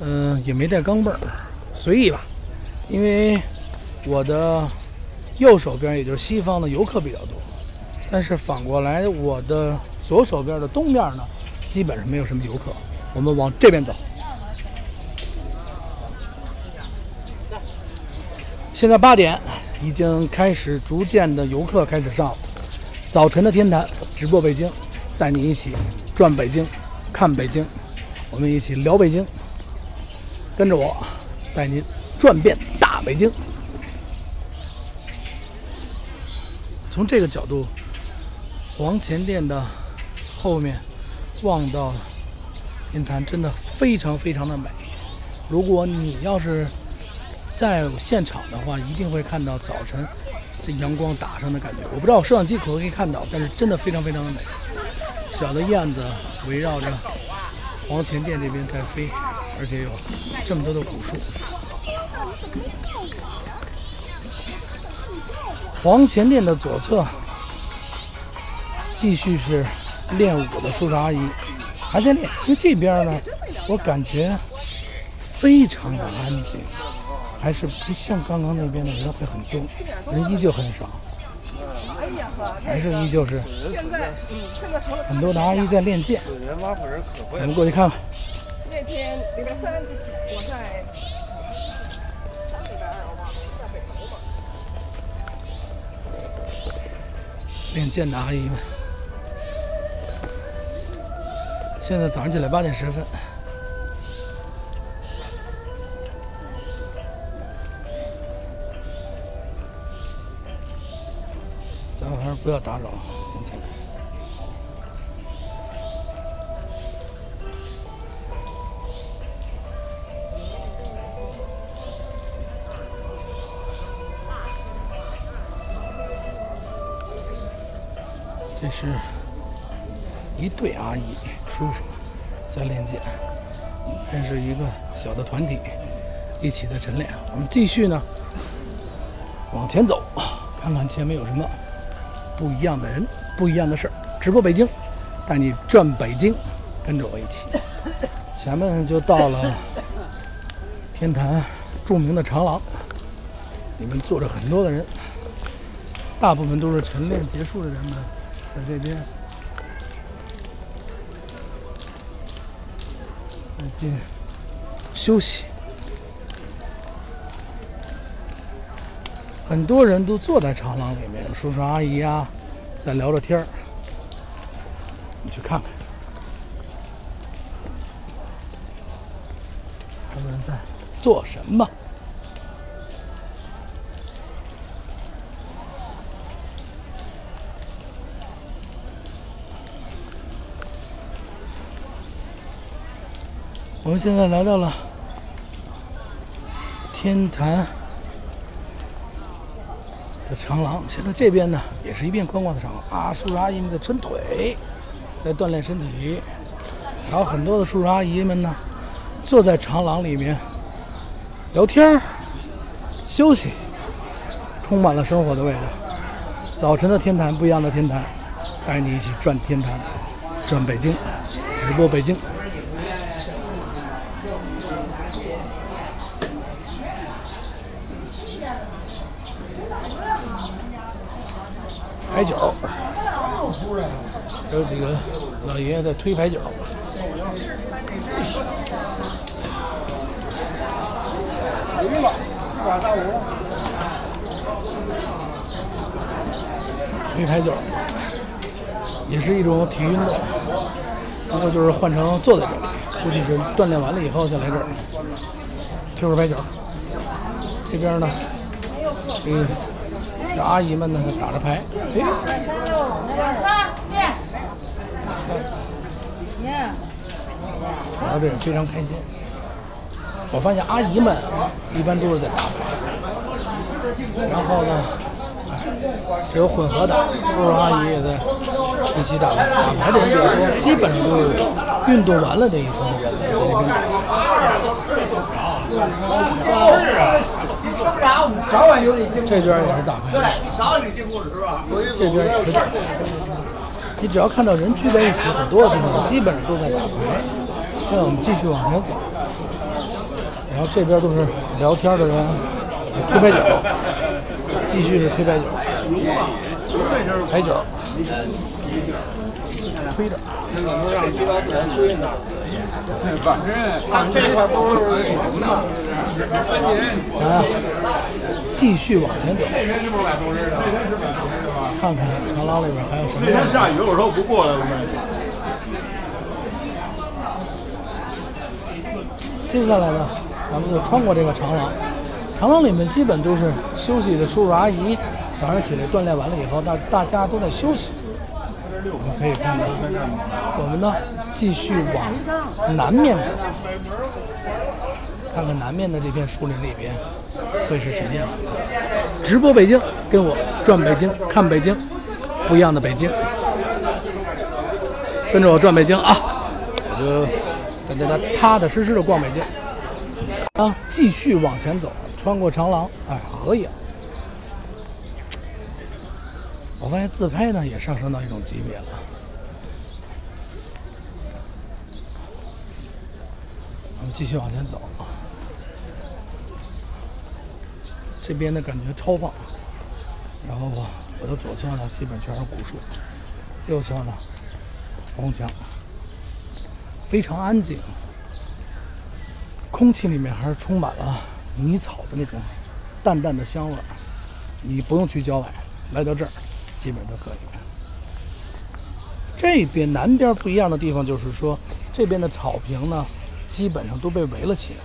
嗯、也没带钢镚，随意吧。因为我的右手边，也就是西方的游客比较多，但是反过来我的左手边的东面呢，基本上没有什么游客。我们往这边走。现在八点，已经开始逐渐的游客开始上。早晨的天坛直播北京，带你一起转北京，看北京，我们一起聊北京。跟着我，带您转遍大北京。从这个角度，黄钱店的后面望到天坛，真的非常非常的美。如果你要是在现场的话，一定会看到早晨这阳光打上的感觉。我不知道摄像机可不可以看到，但是真的非常非常的美。小的燕子围绕着黄钱店这边在飞，而且有这么多的古树。黄前店的左侧，继续是练武的叔叔阿姨，还在练。因为这边呢，我感觉非常的安静，还是不像刚刚那边的人会很多，人依旧很少，还是依旧是很多的阿姨在练剑。我们过去看看。那天礼拜三我在练剑的阿姨们，现在早上起来八点十分，咱们还是不要打扰这是一对阿姨叔叔在练剑，这是一个小的团体一起在晨练。我们继续呢往前走，看看前面有什么不一样的人、不一样的事儿。直播北京，带你转北京，跟着我一起。前面就到了天坛著名的长廊，里面坐着很多的人，大部分都是晨练结束的人们。在这边，再进休息。很多人都坐在长廊里面，叔叔阿姨啊，在聊着天儿。你去看看，他们在做什么？我们现在来到了天坛的长廊，现在这边呢也是一片宽广的长廊啊，叔叔阿姨们在抻腿，在锻炼身体，还有很多的叔叔阿姨们呢坐在长廊里面聊天、休息，充满了生活的味道。早晨的天坛，不一样的天坛，带你一起转天坛，转北京，直播北京。牌九，有几个老爷爷在推牌九。推牌九也是一种体育运动，不过就是换成坐在这里，估计是锻炼完了以后再来这儿推会儿牌九。这边呢，嗯。这阿姨们呢打着牌，哎，玩的也非常开心。我发现阿姨们一般都是在打牌，然后呢，只有混合打，叔叔阿姨也在一起打牌。打牌的人比较多，基本上都是运动完了那一方的人在这边打。这边也是打牌，这边也是打牌。你只要看到人聚在一起很多的地方，基本上都在打牌。现在我们继续往前走，然后这边都是聊天的人，推白酒，继续是推白酒，白酒，推着。反正这块都是红的，啊，继续往前走，看看长廊里边还有什么。那天下雨，我说不过来了。接下来呢，咱们就穿过这个长廊，长廊里面基本都是休息的叔叔阿姨，早上起来锻炼完了以后，大大家都在休息。我们可以看到，我们呢继续往南面走，看看南面的这片树林里边会是什么样。直播北京，跟我转北京，看北京，不一样的北京，跟着我转北京啊！我就跟大家踏踏实实的逛北京。啊，继续往前走，穿过长廊，哎，合影。我发现自拍呢也上升到一种级别了。我们继续往前走，这边的感觉超棒。然后我的左侧呢，基本全是古树，右侧呢，红墙，非常安静。空气里面还是充满了泥草的那种淡淡的香味儿。你不用去郊外，来到这儿，基本都可以。这边南边不一样的地方就是说，这边的草坪呢，基本上都被围了起来，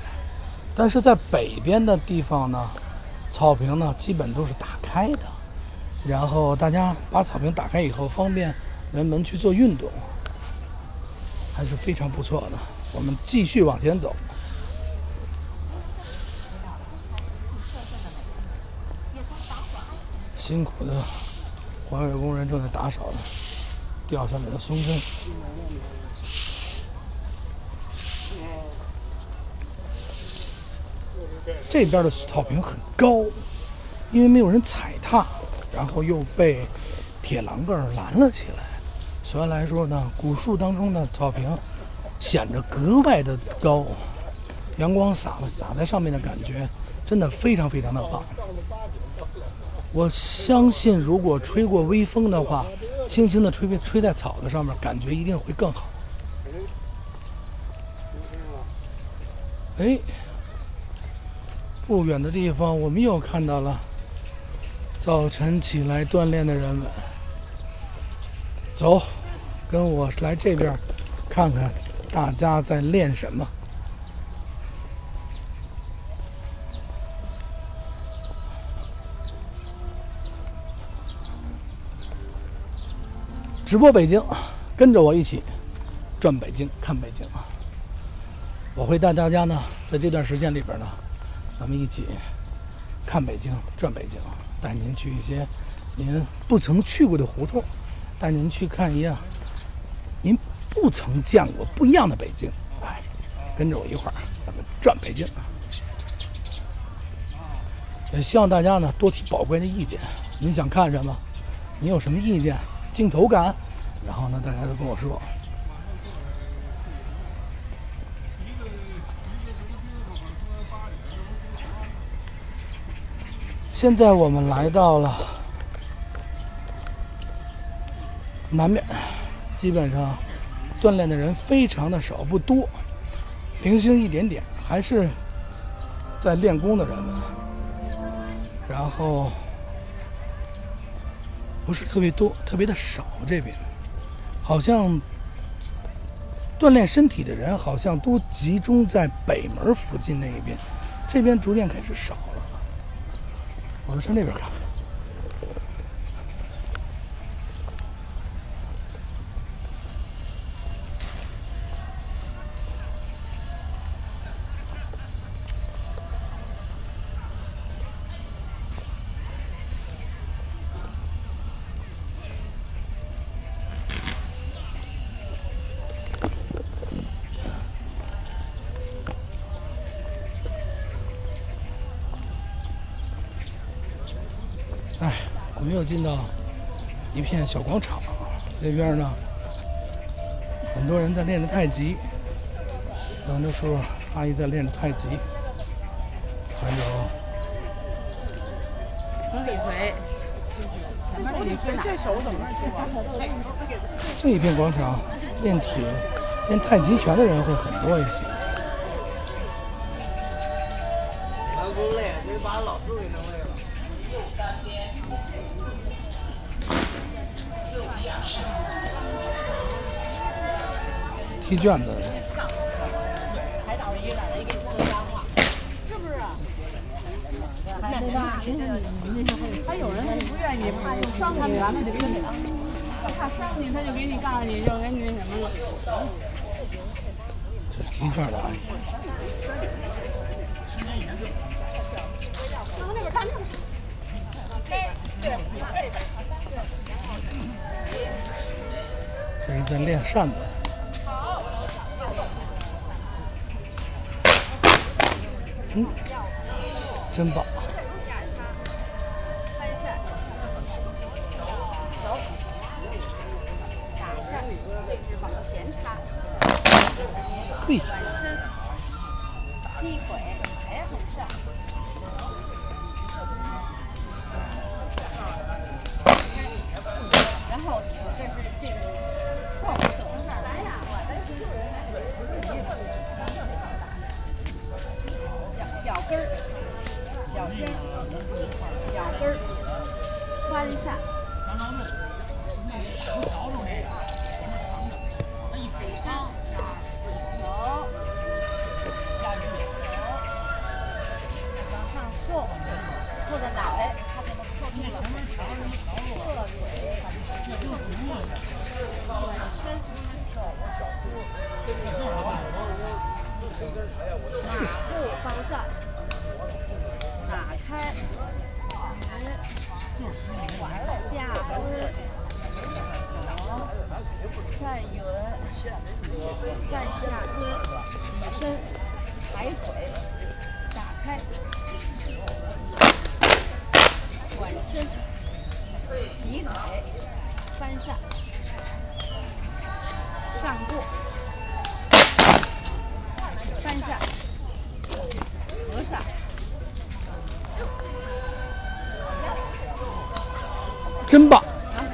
但是在北边的地方呢，草坪呢基本都是打开的，然后大家把草坪打开以后，方便人们去做运动，还是非常不错的。我们继续往前走。辛苦的环卫工人正在打扫掉下来的松针。这边的草坪很高，因为没有人踩踏，然后又被铁栏杆拦了起来，所以来说呢，古树当中的草坪显得格外的高，阳光洒洒在上面的感觉真的非常非常的棒。我相信，如果吹过微风的话，轻轻地吹吹在草子上面，感觉一定会更好。哎，不远的地方，我们又看到了早晨起来锻炼的人们。走，跟我来这边看看大家在练什么。直播北京，跟着我一起转北京，看北京啊。我会带大家呢，在这段时间里边呢，咱们一起看北京，转北京，带您去一些您不曾去过的胡同，带您去看一样您不曾见过不一样的北京。哎，跟着我一块儿，咱们转北京。也希望大家呢多提宝贵的意见。您想看什么？你有什么意见？镜头感，然后呢，大家都跟我说。现在我们来到了南面，基本上锻炼的人非常的少，不多，零星一点点，还是在练功的人们，然后。不是特别多，特别的少。这边好像锻炼身体的人好像都集中在北门附近那一边，这边逐渐开始少了。我们上那边看。进到一片小广场，这边呢，很多人在练着太极，有的时候阿姨在练着太极，还有李，这一片广场练铁、练太极拳的人会很多一些。咱不累，你把老师给弄累。踢卷子，还有人不愿意，怕又伤他们，他就给你，怕伤你，他就给你告诉你，就给你什么了。这是踢卷的。往那边看，那边这是在练扇子。真真棒，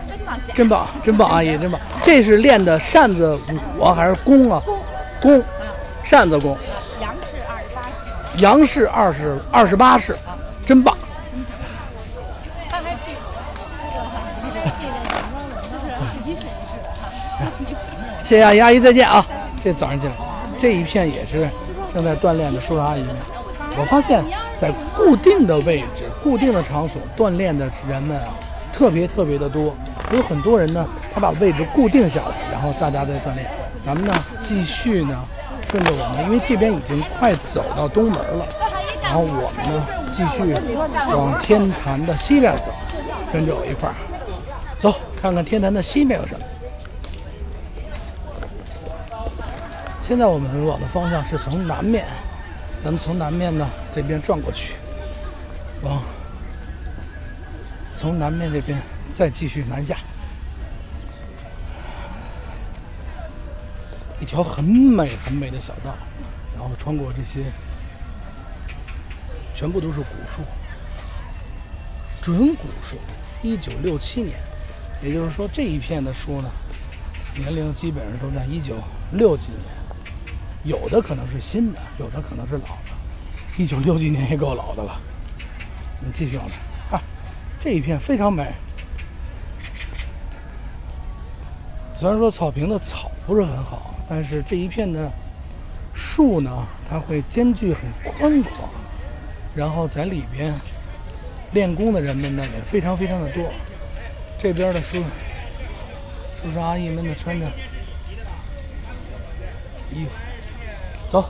真棒，真棒，真棒，阿姨真棒。这是练的扇子舞啊，还是弓啊？弓，扇子弓，杨氏二十八式，杨氏二十二十八式，真棒。他还记这个记得什么了？就是一审式 [laughs] 谢谢阿姨，阿姨再见啊！这早上进来，这一片也是正在锻炼的叔叔阿姨们。我发现，在固定的位置、固定的场所锻炼的人们啊，特别特别的多。有很多人呢，他把位置固定下来，然后大家在锻炼。咱们呢，继续呢，顺着我们，因为这边已经快走到东门了，然后我们呢，继续往天坛的西边走，跟着我一块儿走，看看天坛的西面有什么。现在我们往的方向是从南面，咱们从南面呢这边转过去，从南面这边再继续南下，一条很美很美的小道，然后穿过这些，全部都是古树，准古树，一九六七年，也就是说这一片的树呢，年龄基本上都在一九六几年。有的可能是新的，有的可能是老的。一九六几年也够老的了。你继续往南，这一片非常美。虽然说草坪的草不是很好，但是这一片的树呢，它会间距很宽广，然后在里边练功的人们呢也非常非常的多。这边的叔叔叔阿姨们呢穿着衣服。走，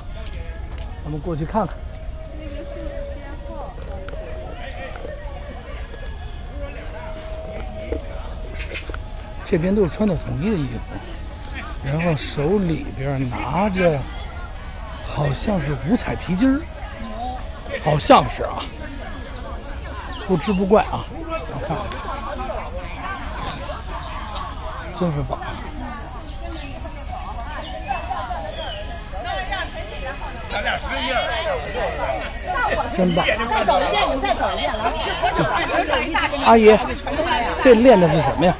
咱们过去看看。这边都是穿的统一的衣服，然后手里边拿着好像是五彩皮筋儿，好像是啊，不知不怪啊，我看看，真是棒。真棒！阿姨，这练的是什么呀？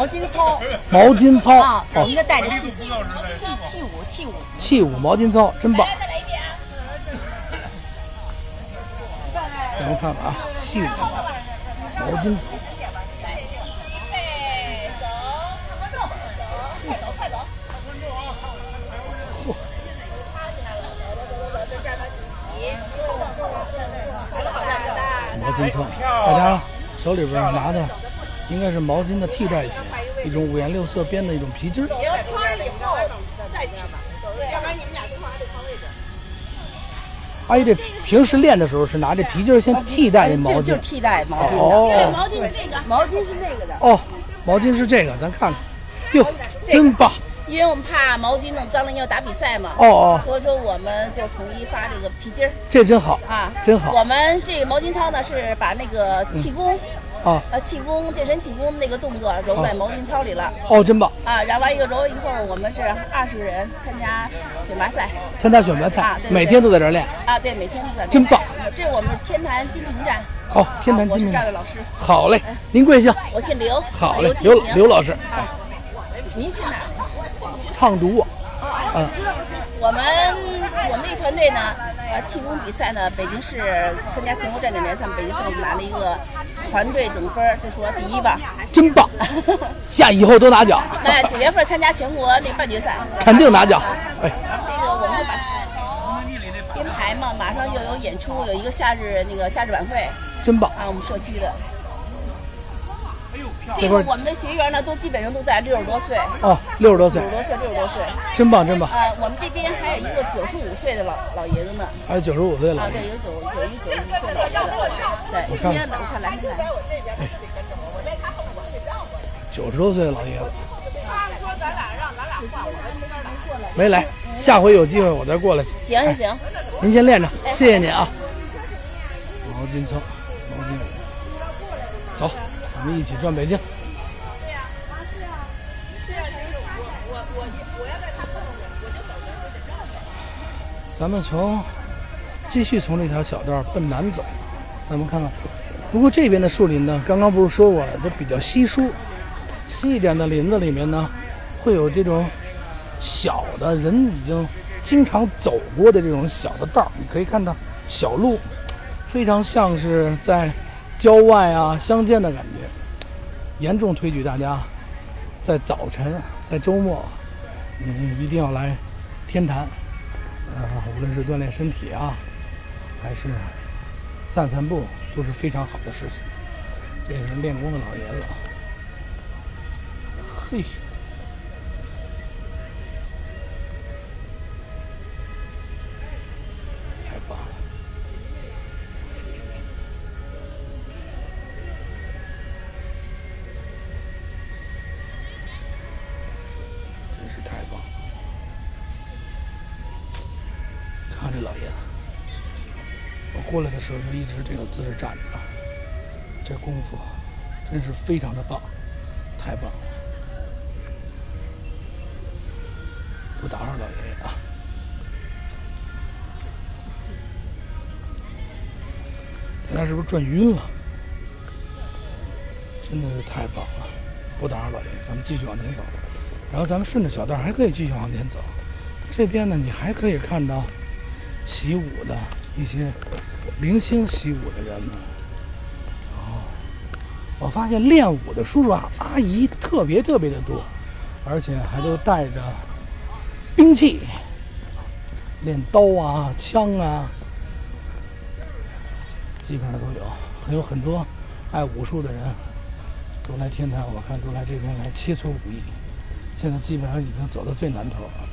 毛巾操。毛巾操啊，哦一个带着气气气舞气舞。器舞毛巾操，真棒！咱们看看啊，器舞毛巾操。毛巾操，大家手里边拿的应该是毛巾的替代品，一种五颜六色编的一种皮筋儿。你要穿上以后再骑嘛，要不然你们俩最后还得穿位置。阿姨，这平时练的时候是拿这皮筋儿先替代这毛巾，就替代毛巾哦，毛巾是这个，毛巾是那个的。哦，毛巾是这个，咱看看，哟，真棒！因为我们怕毛巾弄脏了要打比赛嘛。哦哦所以说我们就统一发这个皮筋儿。这真好啊，真好我们这个毛巾操呢是把那个气功，啊呃气功健身气功那个动作揉在毛巾操里了。哦，真棒！啊，然后完一个揉以后，我们是二十人参加选拔赛。参加选拔啊赛对，对每天都在这儿练。啊，对，每天都在练。真棒！这是我们天坛金瓶站。好，天坛金瓶赵月老师。好嘞，您贵姓？我姓刘。好嘞，刘刘老师，啊，您姓哪？唱读我。嗯，我们我们这团队呢，呃，气功比赛呢，北京市参加全国站点联赛，北京市我们拿了一个团队总分儿，就说第一吧。真棒！[laughs] 下以后多拿奖，哎九月份参加全国那半决赛，肯定拿奖。哎，这个我们会把编排嘛，马上又有演出，有一个夏日那个夏日晚会真棒！啊，我们社区的。这个我们的学员呢，都基本上都在六十多岁。哦，六十多岁六十，多岁，六十多岁。真棒真棒！啊，我们这边还有一个九十五岁的老老爷子呢。还有九十五岁了啊，，对，有九有一九十五岁老爷子。对，我看今天呢，我看来看来。九十多岁的老爷子。没来，下回有机会我再过来。行行行，您先练着，哎谢谢您啊。毛巾操，毛巾，走，我们一起转北京。咱们从继续从这条小道奔南走，咱们看看。不过这边的树林呢，刚刚不是说过了，都比较稀疏。稀一点的林子里面呢，会有这种小的人已经经常走过的这种小的道，你可以看到小路，非常像是在郊外啊乡间的感觉。严重推举大家在早晨、在周末，你一定要来天坛，呃，无论是锻炼身体啊，还是散散步，都是非常好的事情。这也是练功的老爷子，嘿。过来的时候就一直这个姿势站着，这功夫真是非常的棒，太棒了！不打扰老爷爷啊！他是不是转晕了？真的是太棒了！不打扰老爷爷，咱们继续往前走。然后咱们顺着小道还可以继续往前走。这边呢，你还可以看到习武的一些明星习武的人们。哦，我发现练武的叔叔啊阿姨特别特别的多，而且还都带着兵器，练刀啊、枪啊，基本上都有。还有很多爱武术的人都来天坛，我看都来这边来切磋武艺。现在基本上已经走到最南头了。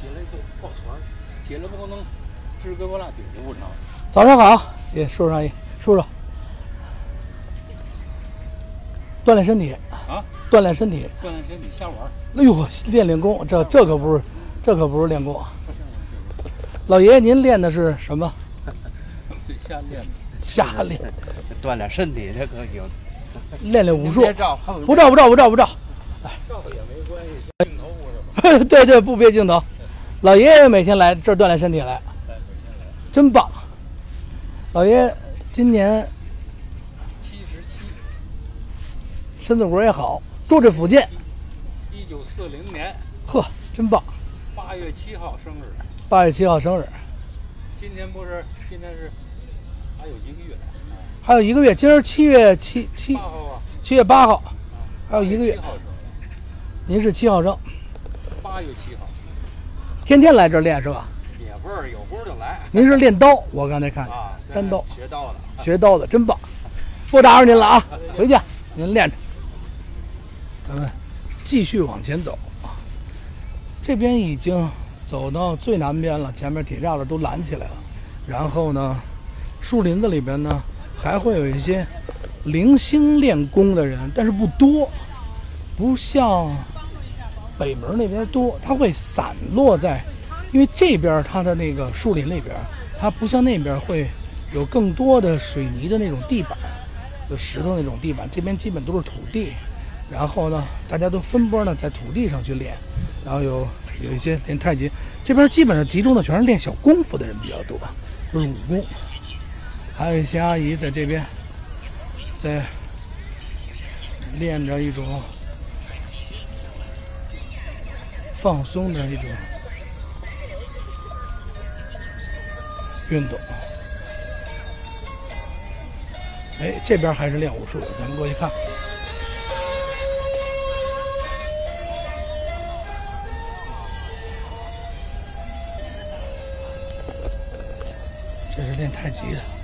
起来就抱团，起来不能支胳膊拉腿就不成。早上好，也叔叔阿姨，叔叔，锻炼身体啊，锻炼身体。锻炼身体瞎玩。哎呦，练练功，这这可不是，这可不是练功。老爷爷，您练的是什么？瞎练。瞎练，锻炼身体这可行。练练武术。不照不照不照不照。照也没关系，镜头不是。对对，不别镜头。老爷爷每天来这儿锻炼身体来，真棒。老爷爷今年七十七，身子骨也好，住这附近。一九四零年呵，真棒。八月七号生日。八月七号生日，今天不是，今天是还有一个月。还有一个月，今儿七月七七号啊，七月八号，还有一个月您是七号生，八月。天天来这练是吧？也不是有功就来。您是练刀，我刚才看啊，单刀，学刀的。学刀的真棒，不打扰您了啊，回去，您练着。咱们继续往前走啊，这边已经走到最南边了，前面铁栅栏都拦起来了，然后呢，树林子里边呢，还会有一些零星练功的人，但是不多，不像北门那边多，它会散落在，因为这边它的那个树林里边，它不像那边会有更多的水泥的那种地板，就石头那种地板，这边基本都是土地。然后呢，大家都分波呢在土地上去练，然后有有一些练太极，这边基本上集中的全是练小功夫的人比较多，都是武功。还有一些阿姨在这边，在练着一种放松的一种运动。哎，这边还是练武术的，咱们过去看。这是练太极的。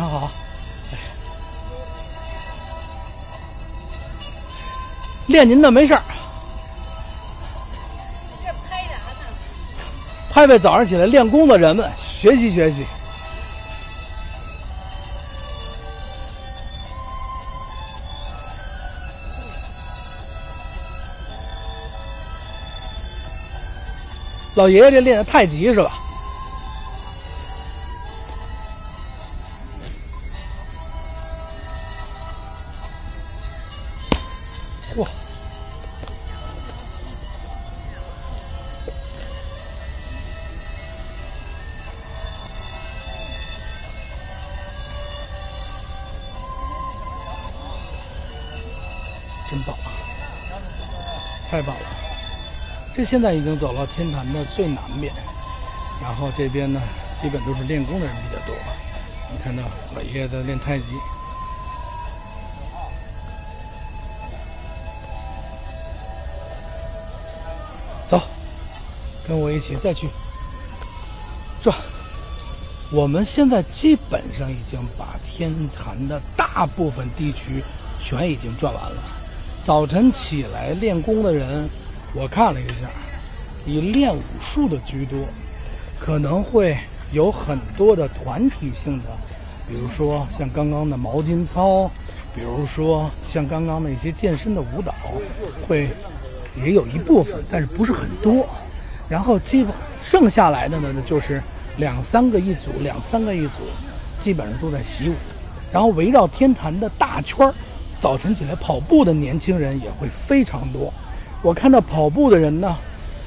上好，练您的没事儿，拍拍早上起来练功的人们，学习学习。老爷爷这练的太极是吧？哇！真棒，太棒了！这现在已经走到天坛的最南边，然后这边呢，基本都是练功的人比较多。你看到老爷爷在练太极，跟我一起再去转。我们现在基本上已经把天坛的大部分地区全已经转完了。早晨起来练功的人。我看了一下，以练武术的居多，可能会有很多的团体性的，比如说像刚刚的毛巾操，比如说像刚刚的一些健身的舞蹈，会也有一部分，但是不是很多。然后基本剩下来的呢，就是两三个一组，两三个一组，基本上都在习武。然后围绕天坛的大圈儿，早晨起来跑步的年轻人也会非常多。我看到跑步的人呢，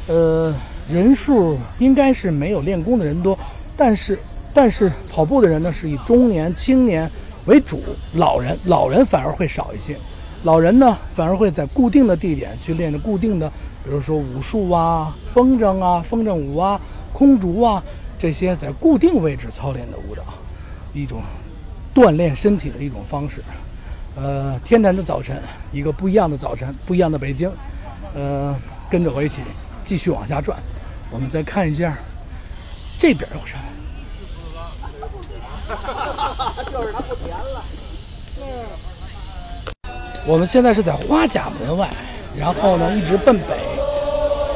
呃，人数应该是没有练功的人多，但是但是跑步的人呢是以中年、青年为主，老人老人反而会少一些。老人呢反而会在固定的地点去练着固定的，比如说武术啊、风筝啊、风筝舞啊、空竹啊这些在固定位置操练的舞蹈，一种锻炼身体的一种方式。呃，天坛的早晨，一个不一样的早晨，不一样的北京。呃，跟着我一起继续往下转，我们再看一下这边有啥。就是它不甜了。我们现在是在花甲门外，然后呢一直奔北。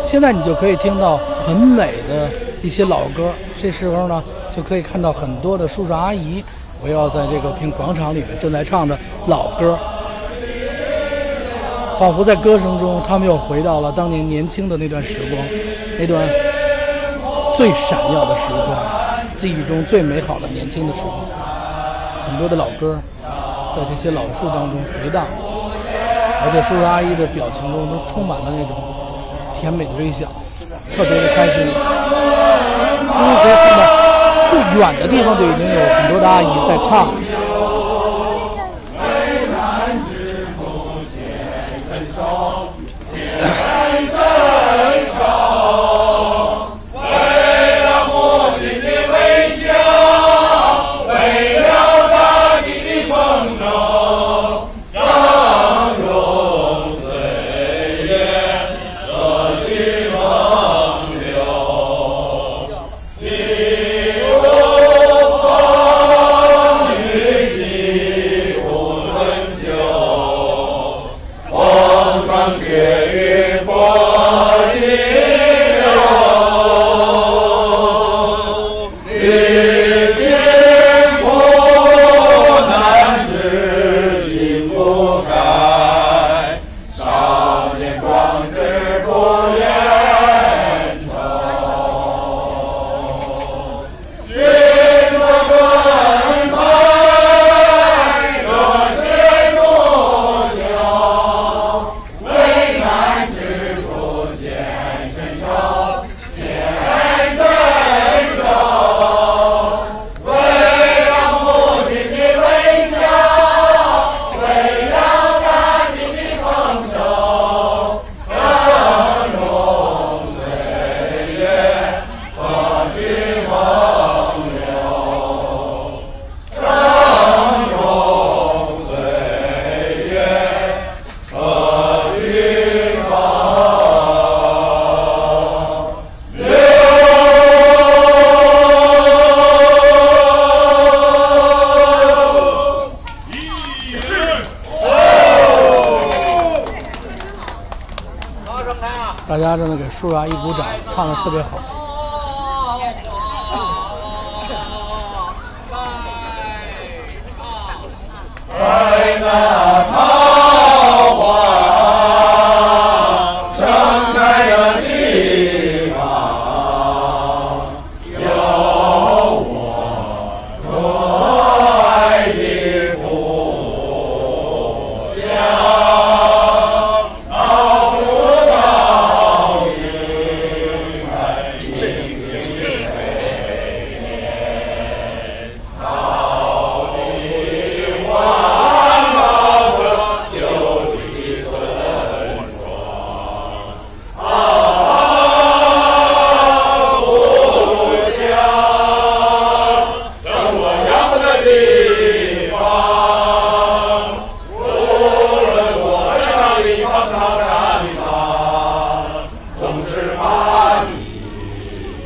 现在你就可以听到很美的一些老歌，这时候呢就可以看到很多的叔叔阿姨围绕在这个片广场里面，正在唱着老歌。仿佛在歌声中，他们又回到了当年年轻的那段时光，那段最闪耀的时光，记忆中最美好的年轻的时光。很多的老歌在这些老树当中回荡，而且叔叔阿姨的表情中都充满了那种甜美的微笑，特别的开心。因为可以看到不远的地方就已经有很多的阿姨在唱。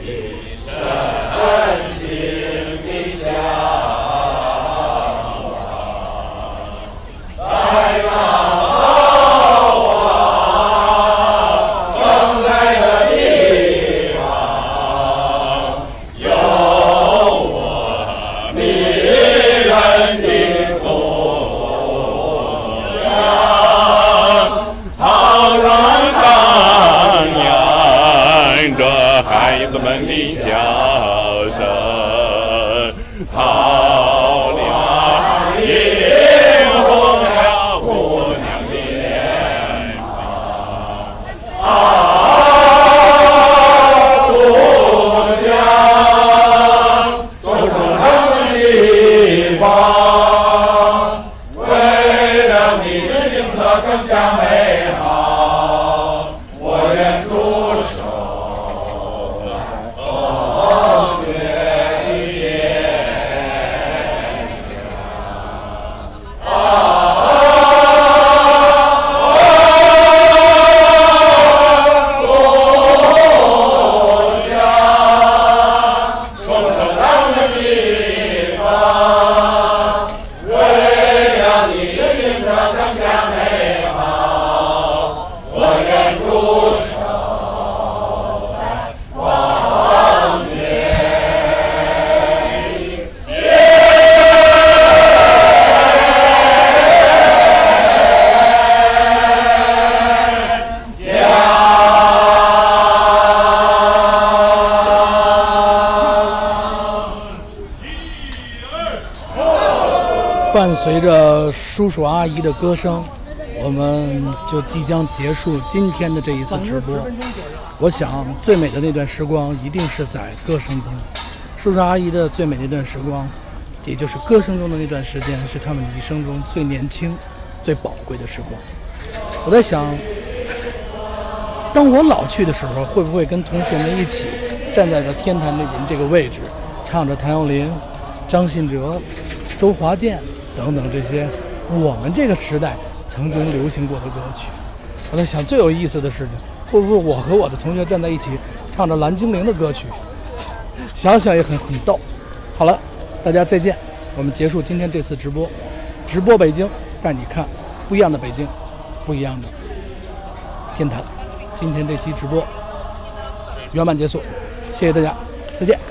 深叔叔阿姨的歌声，我们就即将结束今天的这一次直播。我想，最美的那段时光一定是在歌声中。叔叔阿姨的最美那段时光，也就是歌声中的那段时间，是他们一生中最年轻、最宝贵的时光。我在想，当我老去的时候，会不会跟同学们一起站在了天坛的人这个位置，唱着谭咏麟、张信哲、周华健等等这些我们这个时代曾经流行过的歌曲？我在想，最有意思的事情，会不会我和我的同学站在一起，唱着蓝精灵的歌曲？想想也很很逗。好了，大家再见，我们结束今天这次直播，直播北京，带你看不一样的北京，不一样的天坛。今天这期直播圆满结束，谢谢大家，再见。